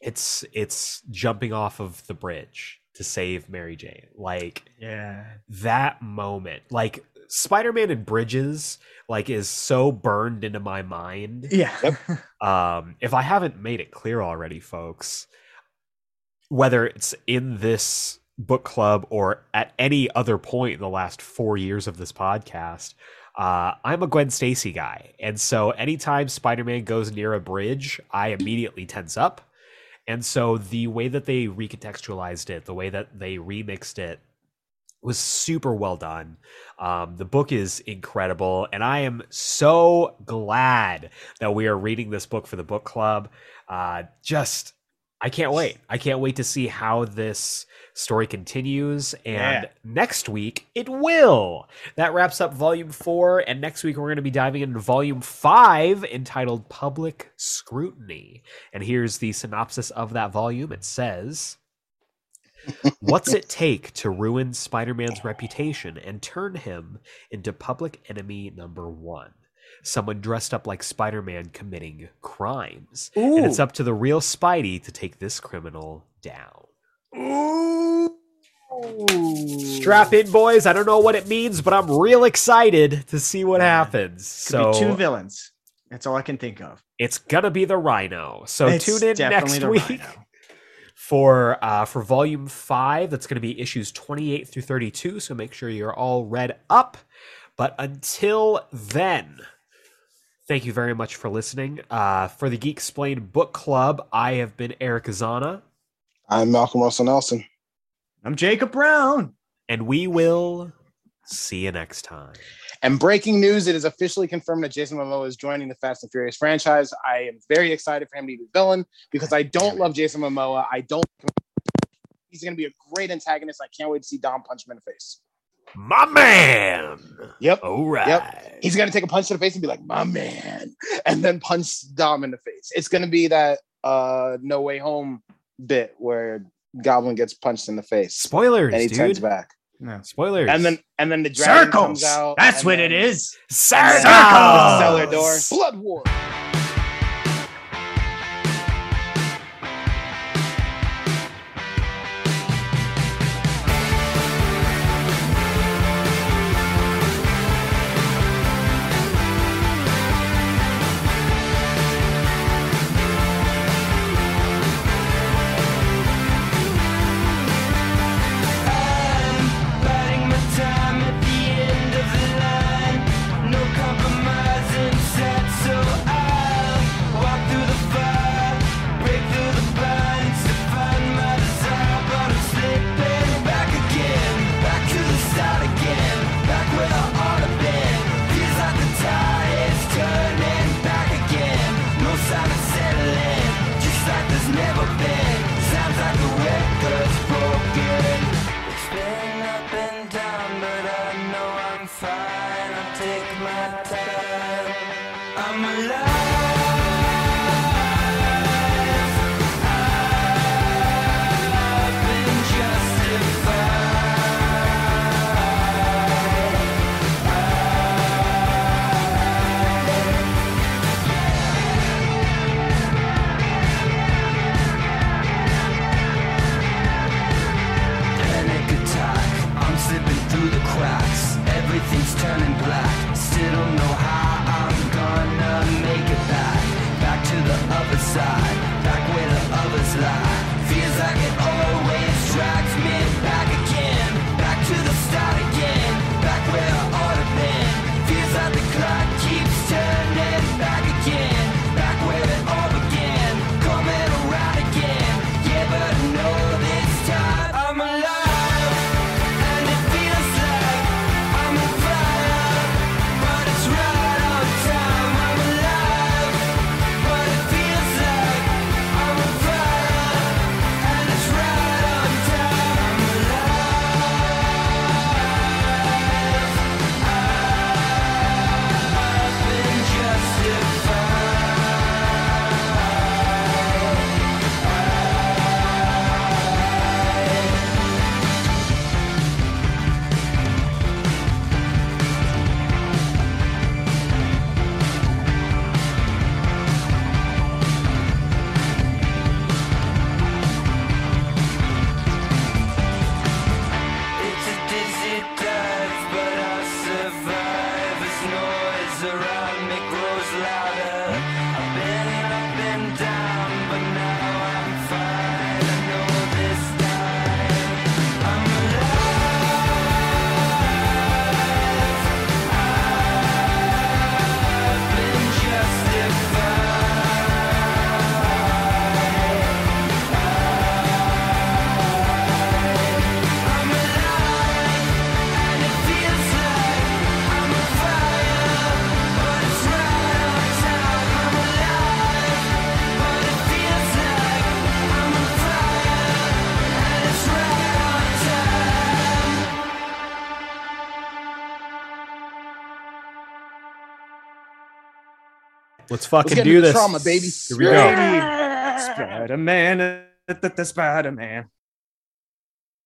it's it's jumping off of the bridge to save Mary Jane, like yeah. that moment like spider-man and bridges like is so burned into my mind. Yeah. <laughs> Um if i haven't made it clear already folks whether it's in this book club or at any other point in the last four years of this podcast uh, I'm a Gwen Stacy guy, and so anytime Spider-Man goes near a bridge, I immediately tense up. And so the way that they recontextualized it, the way that they remixed it, was super well done. Um, the book is incredible, and I am so glad that we are reading this book for the book club. Uh, just, I can't wait. I can't wait to see how this story continues. And Yeah. next week, it will. That wraps up volume four. And next week, we're going to be diving into volume five entitled Public Scrutiny. And here's the synopsis of that volume it says. <laughs> What's it take to ruin Spider Man's reputation and turn him into public enemy number one? Someone dressed up like Spider Man committing crimes. And it's up to the real Spidey to take this criminal down. Strap in, boys. I don't know what it means, but I'm real excited to see what happens. Could be two villains that's all i can think of it's gonna be the Rhino. So It's tune in next week Rhino. <laughs> for uh, for volume five. That's going to be issues twenty eight through thirty two. So make sure you're all read up. But until then, thank you very much for listening. Uh, for the Geek Explained Book Club, I have been Eric Azana, I'm Malcolm Russell Nelson. i'm jacob brown and we will See you next time. And breaking news: it is officially confirmed that Jason Momoa is joining the Fast and Furious franchise. I am very excited for him to be the villain because I don't love Jason Momoa. I don't. He's going to be a great antagonist. I can't wait to see Dom punch him in the face. My man. Yep. All right. Yep. He's going to take a punch to the face and be like, "My man," <laughs> and then punch Dom in the face. It's going to be that uh No Way Home bit where Goblin gets punched in the face Spoilers, and he dude. turns back. No. Spoilers. And then and then the dragon comes Circles. out. That's what then- it is. Circles. Cellar door. Blood war. Fucking get do into the this. trauma, baby. Here we go. Spider Man, the Spider Man.